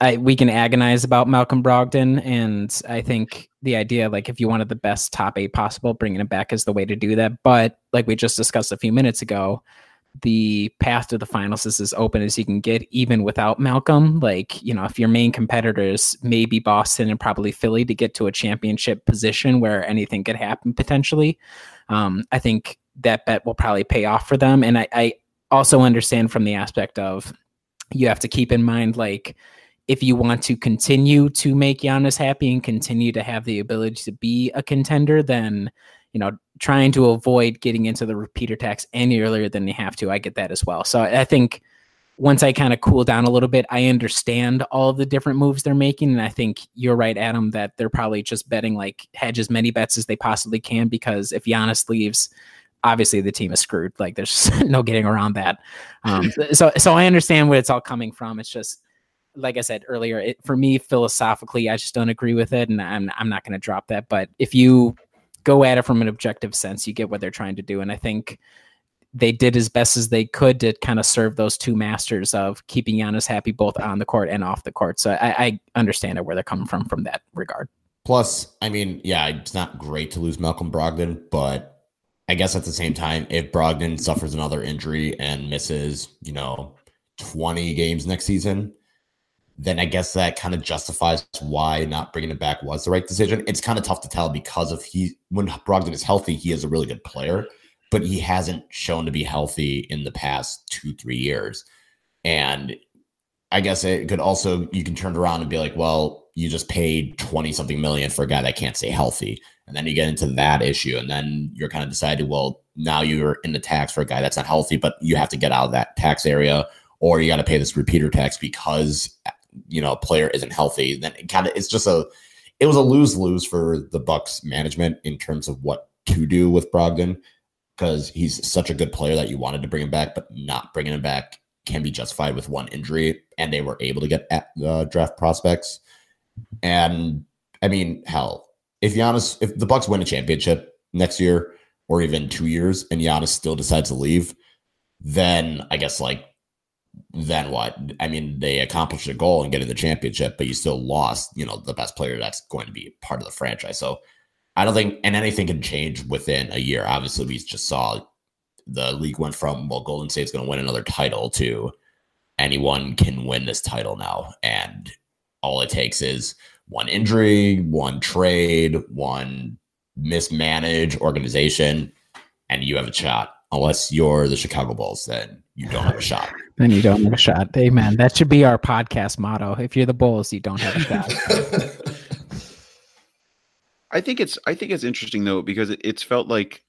I, we can agonize about Malcolm Brogdon, and I think the idea, like if you wanted the best top eight possible, bringing him back is the way to do that. But like we just discussed a few minutes ago, the path to the finals is as open as you can get, even without Malcolm. Like, you know, if your main competitors maybe Boston and probably Philly to get to a championship position where anything could happen potentially, um, I think that bet will probably pay off for them. And I, I also understand from the aspect of you have to keep in mind, like, if you want to continue to make Giannis happy and continue to have the ability to be a contender, then you know, trying to avoid getting into the repeater tax any earlier than they have to. I get that as well. So I think once I kind of cool down a little bit, I understand all of the different moves they're making. And I think you're right, Adam, that they're probably just betting like hedge as many bets as they possibly can because if Giannis leaves, obviously the team is screwed. Like there's [laughs] no getting around that. Um, [laughs] so so I understand where it's all coming from. It's just like I said earlier, it, for me philosophically, I just don't agree with it, and I'm I'm not going to drop that. But if you go at it from an objective sense, you get what they're trying to do. And I think they did as best as they could to kind of serve those two masters of keeping Giannis happy both on the court and off the court. So I, I understand where they're coming from from that regard. Plus, I mean, yeah, it's not great to lose Malcolm Brogdon, but I guess at the same time, if Brogdon suffers another injury and misses, you know, 20 games next season, then I guess that kind of justifies why not bringing him back was the right decision. It's kind of tough to tell because of he when Brogdon is healthy, he is a really good player, but he hasn't shown to be healthy in the past two three years. And I guess it could also you can turn around and be like, well, you just paid twenty something million for a guy that can't stay healthy, And then you get into that issue, and then you're kind of decided, well, now you're in the tax for a guy that's not healthy, but you have to get out of that tax area, or you got to pay this repeater tax because you know a player isn't healthy. Then it kind of it's just a it was a lose lose for the Bucks management in terms of what to do with Brogdon because he's such a good player that you wanted to bring him back, but not bringing him back can be justified with one injury, and they were able to get at uh, draft prospects. And I mean, hell, if Giannis, if the Bucks win a championship next year or even two years, and Giannis still decides to leave, then I guess like, then what? I mean, they accomplished a goal and getting the championship, but you still lost, you know, the best player that's going to be part of the franchise. So I don't think, and anything can change within a year. Obviously, we just saw the league went from well, Golden State's going to win another title to anyone can win this title now, and all it takes is one injury, one trade, one mismanaged organization, and you have a shot. Unless you're the Chicago Bulls, then you don't have a shot. [laughs] Then you don't have a shot. Amen. That should be our podcast motto. If you're the Bulls, you don't have a shot. [laughs] I think it's I think it's interesting though because it, it's felt like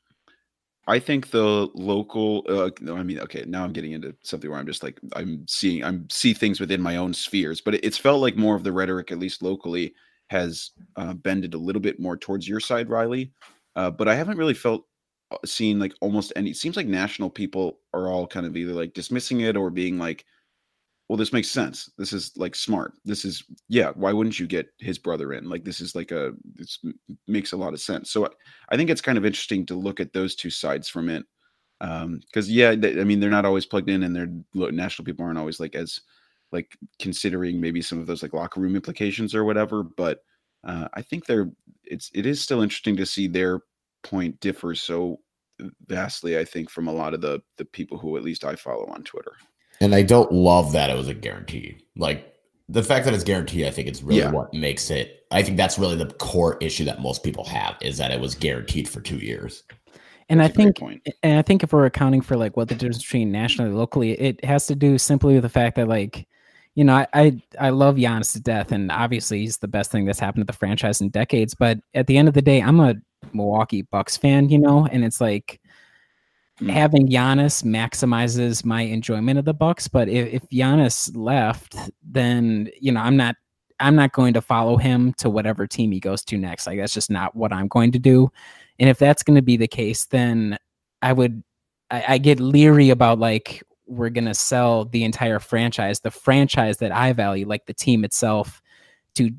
I think the local uh, no, I mean okay now I'm getting into something where I'm just like I'm seeing I'm see things within my own spheres but it, it's felt like more of the rhetoric at least locally has uh, bended a little bit more towards your side Riley uh, but I haven't really felt seen like almost any it seems like national people are all kind of either like dismissing it or being like well this makes sense. This is like smart. This is yeah why wouldn't you get his brother in? Like this is like a this makes a lot of sense. So i think it's kind of interesting to look at those two sides from it um because yeah they, i mean they're not always plugged in and their national people aren't always like as like considering maybe some of those like locker room implications or whatever but uh i think they're it's it is still interesting to see their point differ so vastly i think from a lot of the the people who at least i follow on twitter and I don't love that it was a guarantee. Like the fact that it's guaranteed, I think it's really yeah. what makes it. I think that's really the core issue that most people have is that it was guaranteed for two years. And that's I think, and I think if we're accounting for like what the difference between nationally and locally, it has to do simply with the fact that like, you know, I, I I love Giannis to death, and obviously he's the best thing that's happened to the franchise in decades. But at the end of the day, I'm a Milwaukee Bucks fan, you know, and it's like Mm. having Giannis maximizes my enjoyment of the Bucks. But if, if Giannis left, then you know I'm not I'm not going to follow him to whatever team he goes to next. Like that's just not what I'm going to do. And if that's going to be the case, then I would I, I get leery about like we're going to sell the entire franchise, the franchise that I value, like the team itself, to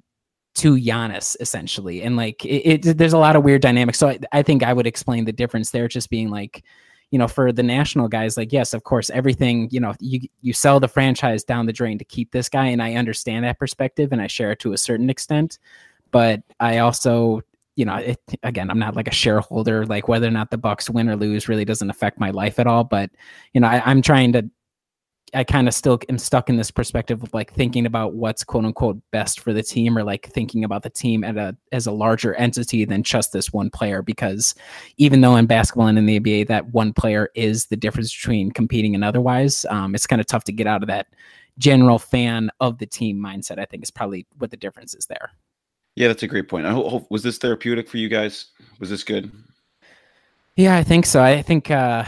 to Giannis essentially. And like it, it there's a lot of weird dynamics. So I, I think I would explain the difference there, just being like you know, for the national guys, like, yes, of course, everything, you know, you you sell the franchise down the drain to keep this guy. And I understand that perspective and I share it to a certain extent. But I also, you know, it, again, I'm not like a shareholder, like whether or not the Bucks win or lose really doesn't affect my life at all. But, you know, I, I'm trying to I kind of still am stuck in this perspective of like thinking about what's quote unquote best for the team or like thinking about the team at a as a larger entity than just this one player because even though in basketball and in the NBA that one player is the difference between competing and otherwise um, it's kind of tough to get out of that general fan of the team mindset I think is probably what the difference is there. Yeah that's a great point. I hope, was this therapeutic for you guys? Was this good? Yeah I think so. I think uh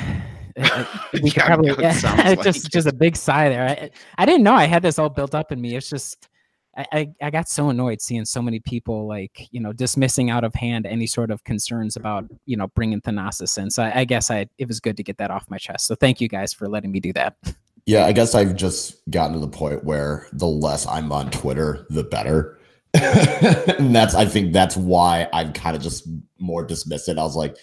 [laughs] [laughs] we could probably yeah, [laughs] like. just just a big sigh there. I, I didn't know I had this all built up in me. It's just I, I, I got so annoyed seeing so many people like you know dismissing out of hand any sort of concerns about you know bringing Thanasis in. So I, I guess I it was good to get that off my chest. So thank you guys for letting me do that. Yeah, I guess I've just gotten to the point where the less I'm on Twitter, the better. and that's I think that's why I'm kind of just more dismissive. I was like,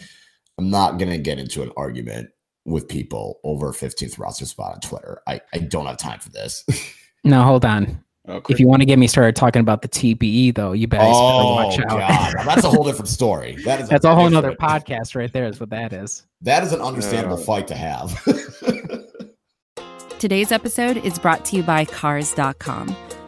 I'm not gonna get into an argument with people over 15th roster spot on Twitter. I, I don't have time for this. [laughs] no, hold on. Okay. If you want to get me started talking about the TPE, though, you better, oh, watch out. God. That's a whole different story. That is [laughs] that's a, a whole other podcast right there. Is what that is. That is an understandable uh, fight to have. [laughs] Today's episode is brought to you by Cars.com.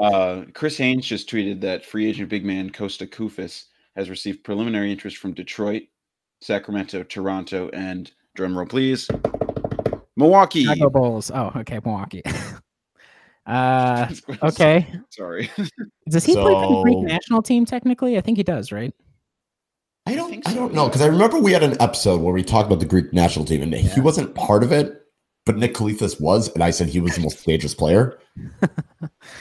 Uh, Chris Haynes just tweeted that free agent big man Kosta Koufos has received preliminary interest from Detroit, Sacramento, Toronto, and drumroll please, Milwaukee. Chicago Bulls. Oh, okay, Milwaukee. [laughs] uh, [laughs] okay. Sorry. [laughs] Does he play for the Greek national team? Technically, I think he does, right? I don't. think I, so, don't know because I remember we had an episode where we talked about the Greek national team, and he wasn't part of it, but Nick Calathes was, and I said he was the most dangerous player.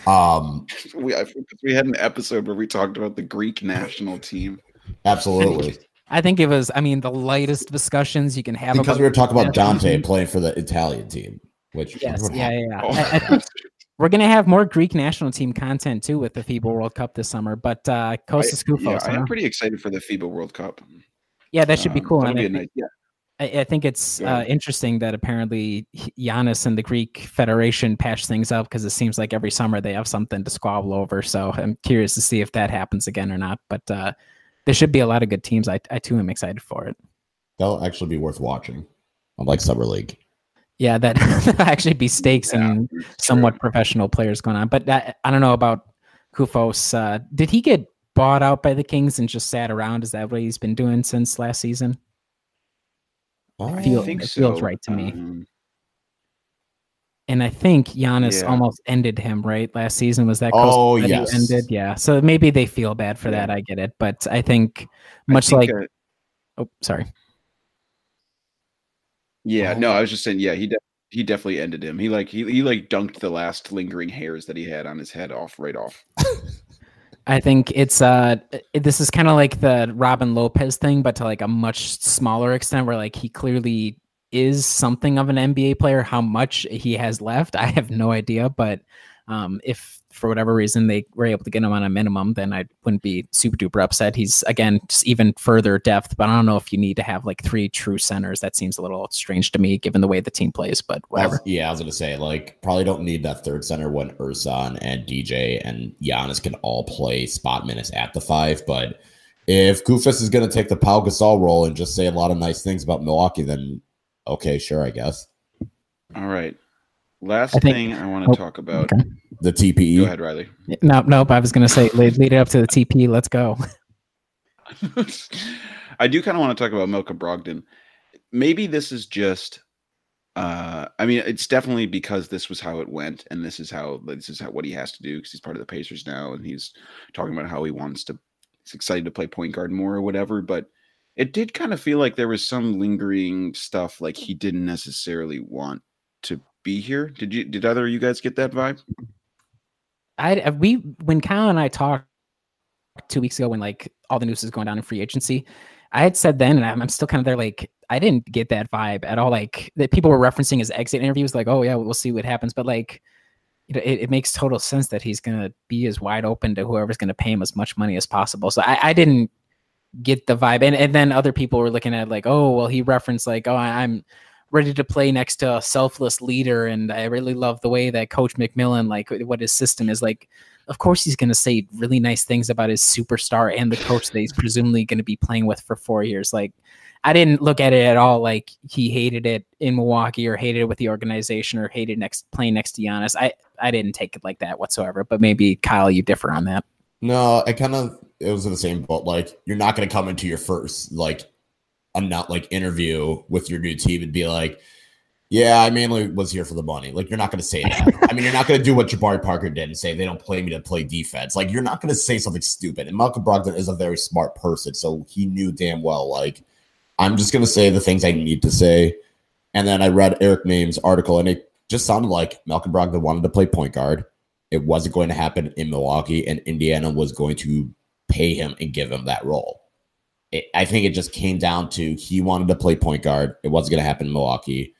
Um, [laughs] we I, we had an episode where we talked about the Greek national team. absolutely, I think it was. I mean, the lightest discussions you can have because about we were talking about Donte team. playing for the Italian team, which Yes, yeah, yeah, yeah. Oh. I- I think [laughs] we're gonna have more Greek national team content too with the FIBA World Cup this summer. But uh, Kostas I, Koufos, yeah, I huh? am pretty excited for the FIBA World Cup. yeah, that should be Um, cool. that'll be I a nice, yeah. I, I think it's Go uh, interesting that apparently Giannis and the Greek Federation patch things up because it seems like every summer they have something to squabble over. So I'm curious to see if that happens again or not. But uh, there should be a lot of good teams. I, I too am excited for it. that'll actually be worth watching. Unlike summer league, Yeah, that [laughs] actually be stakes Yeah, and somewhat true. professional players going on. But I, I don't know about Koufos. Uh, did he get bought out by the Kings and just sat around? Is that what he's been doing since last season? I feel- I think it feels right to me. Um, And I think Giannis Yeah. almost ended him right last season. Was that close Oh, that yes. ended? Yeah. So maybe they feel bad for Yeah. that. I get it, but I think I much think, like oh sorry. yeah, Oh. no, I was just saying, yeah, he de- he definitely ended him. He like he, he like dunked the last lingering hairs that he had on his head off right off. [laughs] I think it's uh this is kind of like the Robin Lopez thing, but to like a much smaller extent where like he clearly is something of an NBA player. How much he has left, I have no idea. But um if for whatever reason they were able to get him on a minimum, then I wouldn't be super duper upset. He's again just even further depth, but I don't know if you need to have like three true centers. That seems a little strange to me given the way the team plays, but whatever. Well, yeah, I was gonna say like probably don't need that third center when Ersan and DJ and Giannis can all play spot minutes at the five. But if Koufos is gonna take the Pau Gasol role and just say a lot of nice things about Milwaukee, then okay, sure, I guess All right. Last I think- thing I want oh, to talk about. okay. the. TPE. Go ahead, Riley. No, nope. I was gonna say lead, lead it up to the TP. Let's go. [laughs] I do kind of want to talk about Malcolm Brogdon. Maybe this is just uh I mean it's definitely because this was how it went and this is how this is how what he has to do because he's part of the Pacers now and he's talking about how he wants to he's excited to play point guard more or whatever but it did kind of feel like there was some lingering stuff like he didn't necessarily want to be here. Did you did either of you guys get that vibe? I uh, we when Kyle and I talked two weeks ago when like all the news is going down in free agency, I had said then, and I'm, I'm still kind of there. Like I didn't get that vibe at all. Like that people were referencing his exit interviews, like, oh yeah, we'll see what happens. But like, you know, it, it makes total sense that he's gonna be as wide open to whoever's gonna pay him as much money as possible. So I, I didn't get the vibe, and and then other people were looking at like, oh well, he referenced like, oh I- I'm ready to play next to a selfless leader and i really love the way that coach mcmillan like what his system is like of course he's going to say really nice things about his superstar and the coach that he's presumably going to be playing with for four years like i didn't look at it at all like he hated it in milwaukee or hated it with the organization or hated next playing next to Giannis. i i didn't take it like that whatsoever but maybe kyle you differ on that No, I kind of it was the same boat. Like you're not going to come into your first like a not like interview with your new team and be like, "Yeah, I mainly was here for the money." Like you're not going to say that. I mean, you're not going to do what Jabari Parker did and say they don't play me to play defense. Like you're not going to say something stupid. And Malcolm Brogdon is a very smart person, so he knew damn well like I'm just going to say the things I need to say. And then I read Eric Nehm's article, and it just sounded like Malcolm Brogdon wanted to play point guard. It wasn't going to happen in Milwaukee, and Indiana was going to pay him and give him that role. I think it just came down to he wanted to play point guard. It wasn't going to happen in Milwaukee,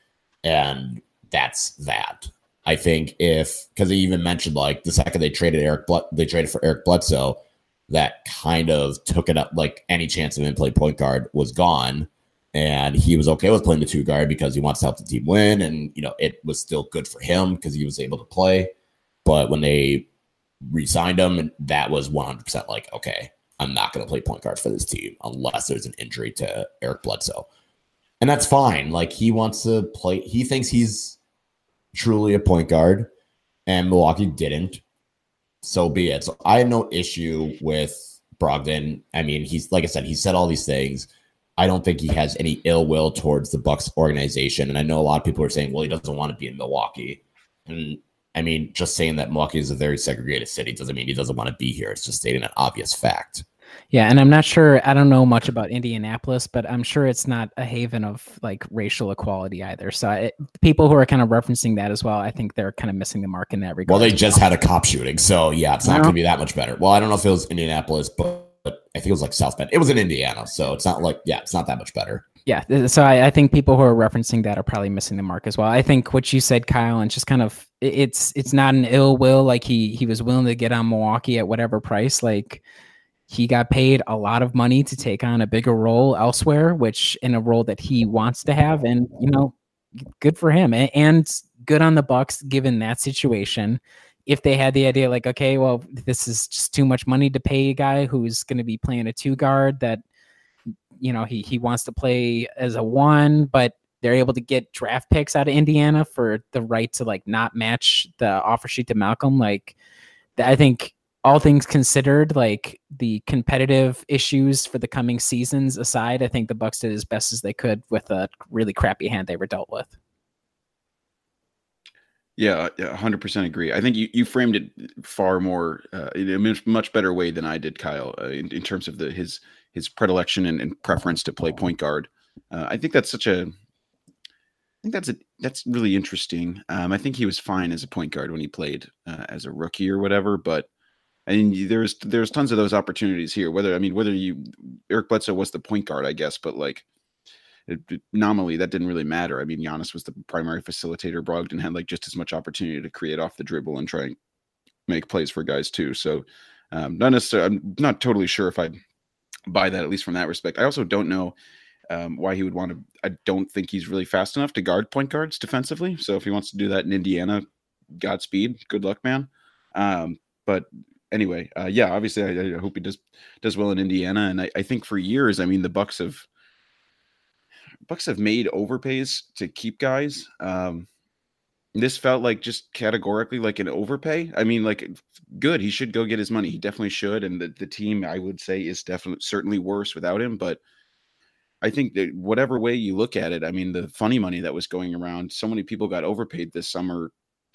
and that's that. I think if because he even mentioned like the second they traded Eric, they traded for Eric Bledsoe, that kind of took it up. Like any chance of him playing point guard was gone, and he was okay with playing the two guard because he wants to help the team win, and you know it was still good for him because he was able to play. But when they re-signed him, that was 100 percent like okay, I'm not going to play point guard for this team unless there's an injury to Eric Bledsoe. And that's fine. Like he wants to play, he thinks he's truly a point guard, and Milwaukee didn't. So be it. So I have no issue with Brogdon. I mean, he's like I said, he said all these things. I don't think he has any ill will towards the Bucks organization. And I know a lot of people are saying, well, he doesn't want to be in Milwaukee. And I mean, just saying that Milwaukee is a very segregated city doesn't mean he doesn't want to be here. It's just stating an obvious fact. Yeah, and I'm not sure. I don't know much about Indianapolis, but I'm sure it's not a haven of like racial equality either. So I, people who are kind of referencing that as well, I think they're kind of missing the mark in that regard. Well, they just had a cop shooting, so yeah, it's not going to be that much better. Well, I don't know if it was Indianapolis, but, but I think it was like South Bend. It was in Indiana, so it's not like yeah, it's not that much better. Yeah, so I, I, think people who are referencing that are probably missing the mark as well. I think what you said, Kyle, and just kind of it's it's not an ill will. Like he he was willing to get on Milwaukee at whatever price. Like he got paid a lot of money to take on a bigger role elsewhere, which in a role that he wants to have, and you know, good for him and good on the Bucks given that situation. If they had the idea like, okay, well, this is just too much money to pay a guy who's going to be playing a two guard that you know he he wants to play as a one, but they're able to get draft picks out of Indiana for the right to like not match the offer sheet to Malcolm. Like, I think all things considered, like the competitive issues for the coming seasons aside, I think the Bucks did as best as they could with a really crappy hand they were dealt with. Yeah, hundred percent agree. I think you, you framed it far more uh, in a much better way than I did, Kyle, uh, in, in terms of the his his predilection and, and preference to play point guard. Uh, I think that's such a, think that's a that's really interesting. Um, I think he was fine as a point guard when he played uh, as a rookie or whatever, but I mean, there's there's tons of those opportunities here. Whether I mean, whether you Eric Bledsoe was the point guard, I guess, but like it, nominally that didn't really matter. I mean, Giannis was the primary facilitator. Brogdon had like just as much opportunity to create off the dribble and try and make plays for guys too. So, um, not necessarily. I'm not totally sure if I buy that at least from that respect. I also don't know um, why he would want to. I don't think he's really fast enough to guard point guards defensively. So if he wants to do that in Indiana, Godspeed. Good luck, man. Um, but anyway, uh, yeah, obviously, I, I, hope he does does well in Indiana, and I, I, think for years, I mean, the Bucks have Bucks have made overpays to keep guys. Um, this felt like just categorically like an overpay. I mean, like good, he should go get his money. He definitely should, and the the team I would say is definitely certainly worse without him, but. I think that whatever way you look at it, I mean, the funny money that was going around, so many people got overpaid this summer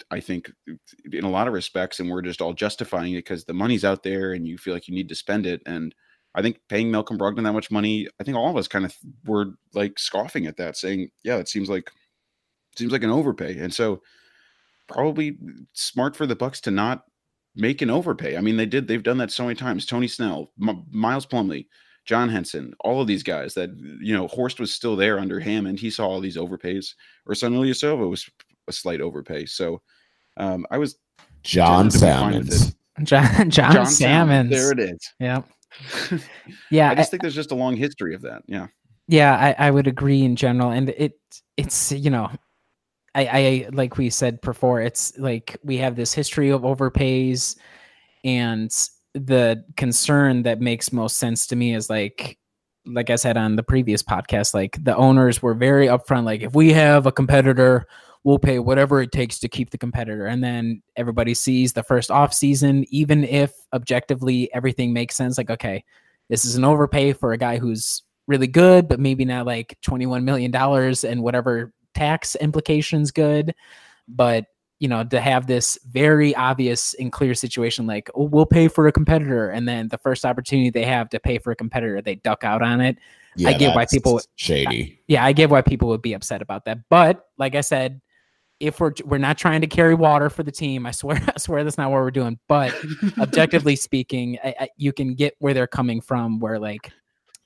I think in a lot of respects, and we're just all justifying it because the money's out there and you feel like you need to spend it. And I think paying Malcolm Brogdon that much money, I think all of us kind of were like scoffing at that, saying, "Yeah, it seems like seems like an overpay." And so, probably smart for the Bucks to not make an overpay. I mean, they did; they've done that so many times. Tony Snell, M- Miles Plumlee, John Henson, all of these guys that you know, Horst was still there under him, and he saw all these overpays. Ersan Ilyasova was a slight overpay. So um, I was John Salmons. [laughs] John, John, John Salmons. There it is. Yeah. [laughs] yeah. I just I, think there's just a long history of that. Yeah. Yeah, I, I would agree in general. And it it's you know, I, I like we said before, it's like we have this history of overpays and the concern that makes most sense to me is like like I said on the previous podcast, like the owners were very upfront. Like, if we have a competitor we'll pay whatever it takes to keep the competitor. And then everybody sees the first off season, even if objectively everything makes sense. Like, okay, this is an overpay for a guy who's really good, but maybe not like $21 million and whatever tax implications good. But you know, to have this very obvious and clear situation like, oh, we'll pay for a competitor, and then the first opportunity they have to pay for a competitor, they duck out on it. Yeah, I get why people shady. Yeah, I get why people would be upset about that. But like I said, if we're we're not trying to carry water for the team, I swear, [laughs] I swear that's not what we're doing. But [laughs] objectively speaking, I, I, you can get where they're coming from. Where like,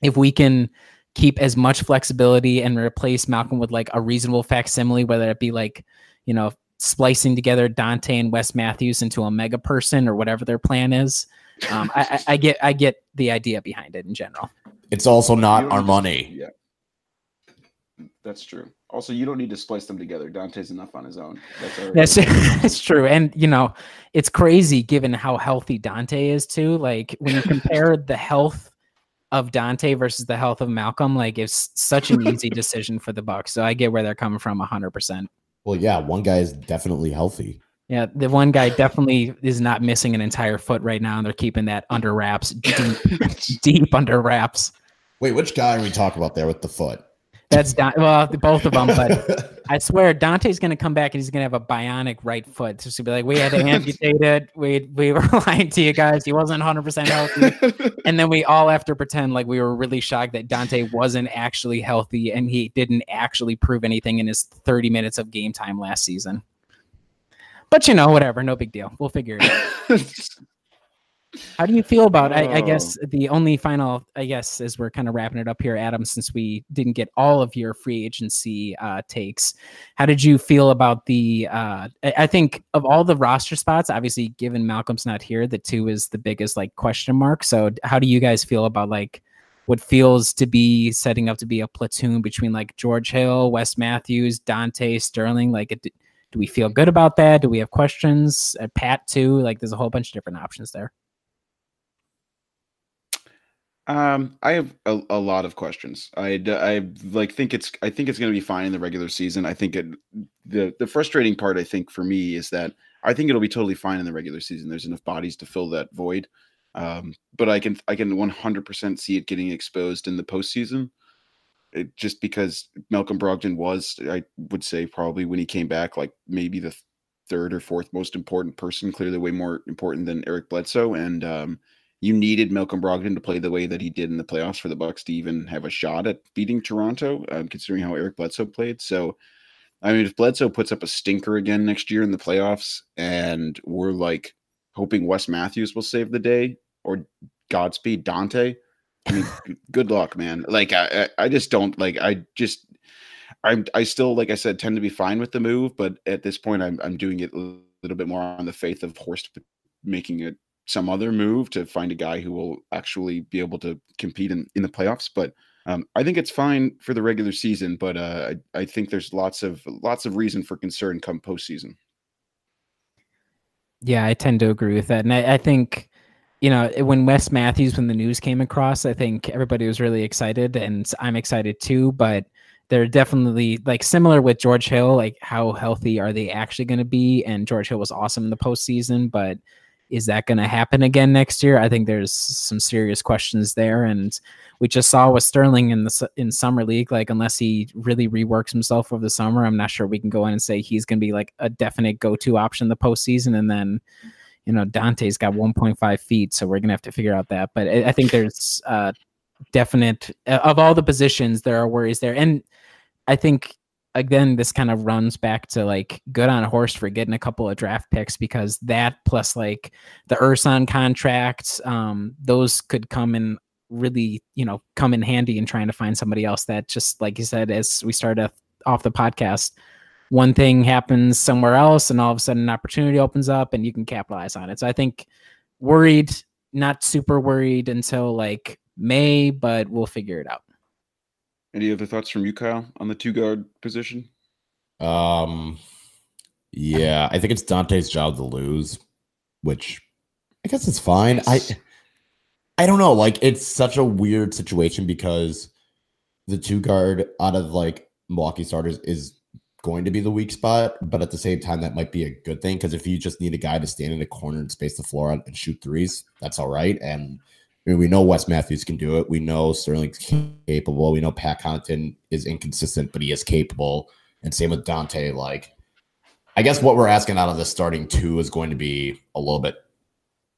if we can keep as much flexibility and replace Malcolm with like a reasonable facsimile, whether it be like, you know, splicing together Donte and Wes Matthews into a mega person or whatever their plan is. Um, I, I, get I get the idea behind it in general. It's also not our money. Yeah. That's true. Also, you don't need to splice them together. Donte's enough on his own. That's That's [laughs] that's true, and you know it's crazy given how healthy Donte is too. Like when you compare the health of Donte versus the health of Malcolm, like it's such an easy [laughs] decision for the Bucks. So I get where they're coming from hundred percent. Well, yeah, one guy is definitely healthy. Yeah, the one guy definitely is not missing an entire foot right now, and they're keeping that under wraps, deep, [laughs] deep under wraps. Wait, which guy are we talking about there with the foot? That's Don- well, both of them, but [laughs] I swear Donte's going to come back and he's going to have a bionic right foot. Just to be like, we had to amputate it. We we were [laughs] lying to you guys. He wasn't 100 percent healthy, [laughs] and then we all have to pretend like we were really shocked that Donte wasn't actually healthy and he didn't actually prove anything in his 30 minutes of game time last season. But you know, whatever, no big deal. We'll figure it out. How do you feel about? I, I guess the only final, I guess, as we're kind of wrapping it up here, Adam, since we didn't get all of your free agency uh, takes, how did you feel about the? Uh, I I think of all the roster spots, obviously, given Malcolm's not here, the two is the biggest like question mark. So, how do you guys feel about like? What feels to be setting up to be a platoon between like George Hill, Wes Matthews, Donte Sterling? Like, it, do we feel good about that? Do we have questions? Uh, Pat too. Like, there's a whole bunch of different options there. Um, I have a, a lot of questions. I, I like think it's I think it's going to be fine in the regular season. I think it the the frustrating part I think for me is that I think it'll be totally fine in the regular season. There's enough bodies to fill that void. Um, but I can I can 100% see it getting exposed in the postseason. It, just because Malcolm Brogdon was, I would say, probably when he came back, like maybe the third or fourth most important person, clearly way more important than Eric Bledsoe, and um, you needed Malcolm Brogdon to play the way that he did in the playoffs for the Bucks to even have a shot at beating Toronto, um, considering how Eric Bledsoe played. So, I mean, if Bledsoe puts up a stinker again next year in the playoffs, and we're like hoping Wes Matthews will save the day, or Godspeed Donte, I mean, good luck, man. Like, I, I just don't like. I just. I'm I still like I said tend to be fine with the move, but at this point I'm I'm doing it a little bit more on the faith of Horst making it some other move to find a guy who will actually be able to compete in, in the playoffs. But um, I think it's fine for the regular season, but uh, I, I think there's lots of lots of reason for concern come postseason. Yeah, I tend to agree with that. And I, I think, you know, when Wes Matthews, when the news came across, I think everybody was really excited and I'm excited too. But they're definitely like similar with George Hill, like how healthy are they actually going to be? And George Hill was awesome in the postseason, but is that going to happen again next year? I think there's some serious questions there. And we just saw with Sterling in the in summer league, like unless he really reworks himself over the summer, I'm not sure we can go in and say he's going to be like a definite go-to option the postseason. And then, you know, Donte's got 1.5 feet, so we're going to have to figure out that. But I, I think there's uh, definite uh, of all the positions, there are worries there, and I think again, this kind of runs back to like good on Horst for getting a couple of draft picks because that plus like the Ersan contracts, um, those could come in really, you know, come in handy in trying to find somebody else that just like you said, as we started off the podcast, one thing happens somewhere else and all of a sudden an opportunity opens up and you can capitalize on it. So I think worried, not super worried until like May, but we'll figure it out. Any other thoughts from you, Kyle, on the two guard position? Um, yeah, I think it's Donte's job to lose, which I guess it's fine. I I don't know, like it's such a weird situation because the two guard out of like Milwaukee starters is going to be the weak spot, but at the same time, that might be a good thing because if you just need a guy to stand in a corner and space the floor out and shoot threes, that's all right. And I mean, we know Wes Matthews can do it. We know Sterling's capable. We know Pat Connaughton is inconsistent, but he is capable. And same with Donte. Like, I guess what we're asking out of the starting two is going to be a little bit.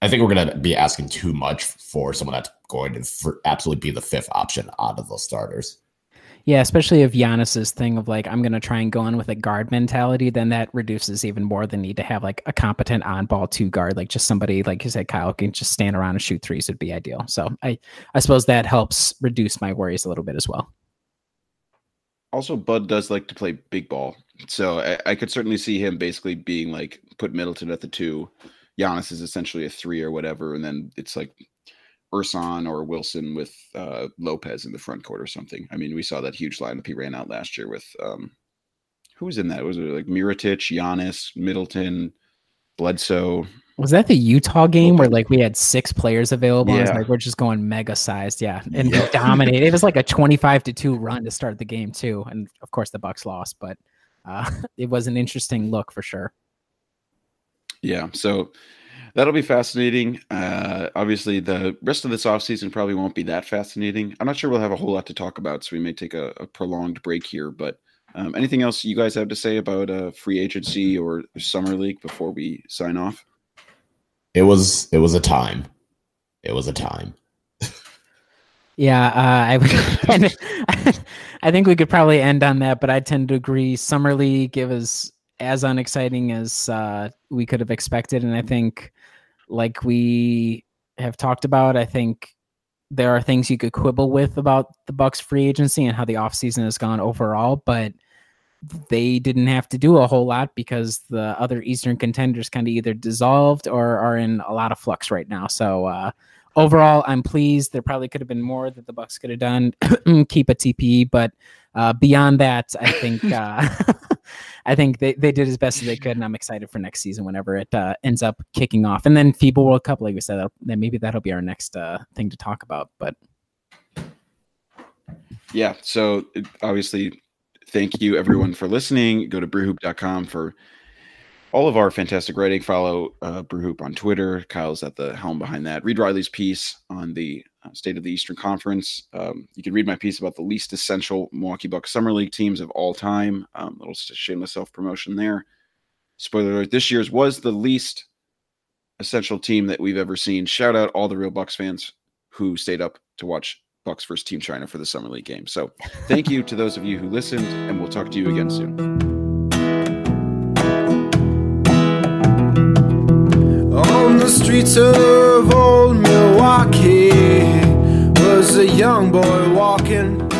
I think we're going to be asking too much for someone that's going to absolutely be the fifth option out of those starters. Yeah, especially if Giannis's thing of like I'm gonna try and go on with a guard mentality, then that reduces even more the need to have like a competent on ball two guard, like just somebody like you said, Kyle can just stand around and shoot threes would be ideal. So I I suppose that helps reduce my worries a little bit as well. Also, Bud does like to play big ball, so I, I could certainly see him basically being like put Middleton at the two. Giannis is essentially a three or whatever, and then it's like Ersan or Wilson with uh, Lopez in the front court or something. I mean, we saw that huge lineup he ran out last year with um, who was in that? Was it like Mirotic, Giannis, Middleton, Bledsoe? Was that the Utah game where like we had six players available? Yeah. Like we're just going mega sized, yeah, and yeah. [laughs] dominate. It was like a [laughs] twenty-five to two run to start the game too, and of course the Bucks lost, but uh, [laughs] it was an interesting look for sure. Yeah, so that'll be fascinating. Uh, obviously, the rest of this offseason probably won't be that fascinating. I'm not sure we'll have a whole lot to talk about, so we may take a, a prolonged break here. But um, anything else you guys have to say about uh, free agency or summer league before we sign off? It was it was a time. It was a time. [laughs] yeah, uh, I would. [laughs] I think we could probably end on that, but I tend to agree. Summer league it was as unexciting as uh, we could have expected, and I think like we have talked about, I think there are things you could quibble with about the Bucks free agency and how the offseason has gone overall, but they didn't have to do a whole lot because the other Eastern contenders kind of either dissolved or are in a lot of flux right now. So uh, overall, I'm pleased. There probably could have been more that the Bucks could have done. [clears throat] Keep a TPE, but uh, beyond that, I think [laughs] uh, [laughs] I think they, they did as best as they could, and I'm excited for next season whenever it uh, ends up kicking off. And then FIBA World Cup, like we said, then maybe that'll be our next uh, thing to talk about. But yeah, so obviously, thank you everyone for listening. Go to brewhoop.com for all of our fantastic writing. Follow uh, Brewhoop on Twitter. Kyle's at the helm behind that. Read Riley's piece on the State of the Eastern Conference. Um, you can read my piece about the least essential Milwaukee Bucks Summer League teams of all time. Um, little shameless self promotion there. Spoiler alert: this year's was the least essential team that we've ever seen. Shout out all the real Bucks fans who stayed up to watch Bucks versus Team China for the Summer League game. So, thank you to those of you who listened, and we'll talk to you again soon. On the streets of old Milwaukee was a young boy walking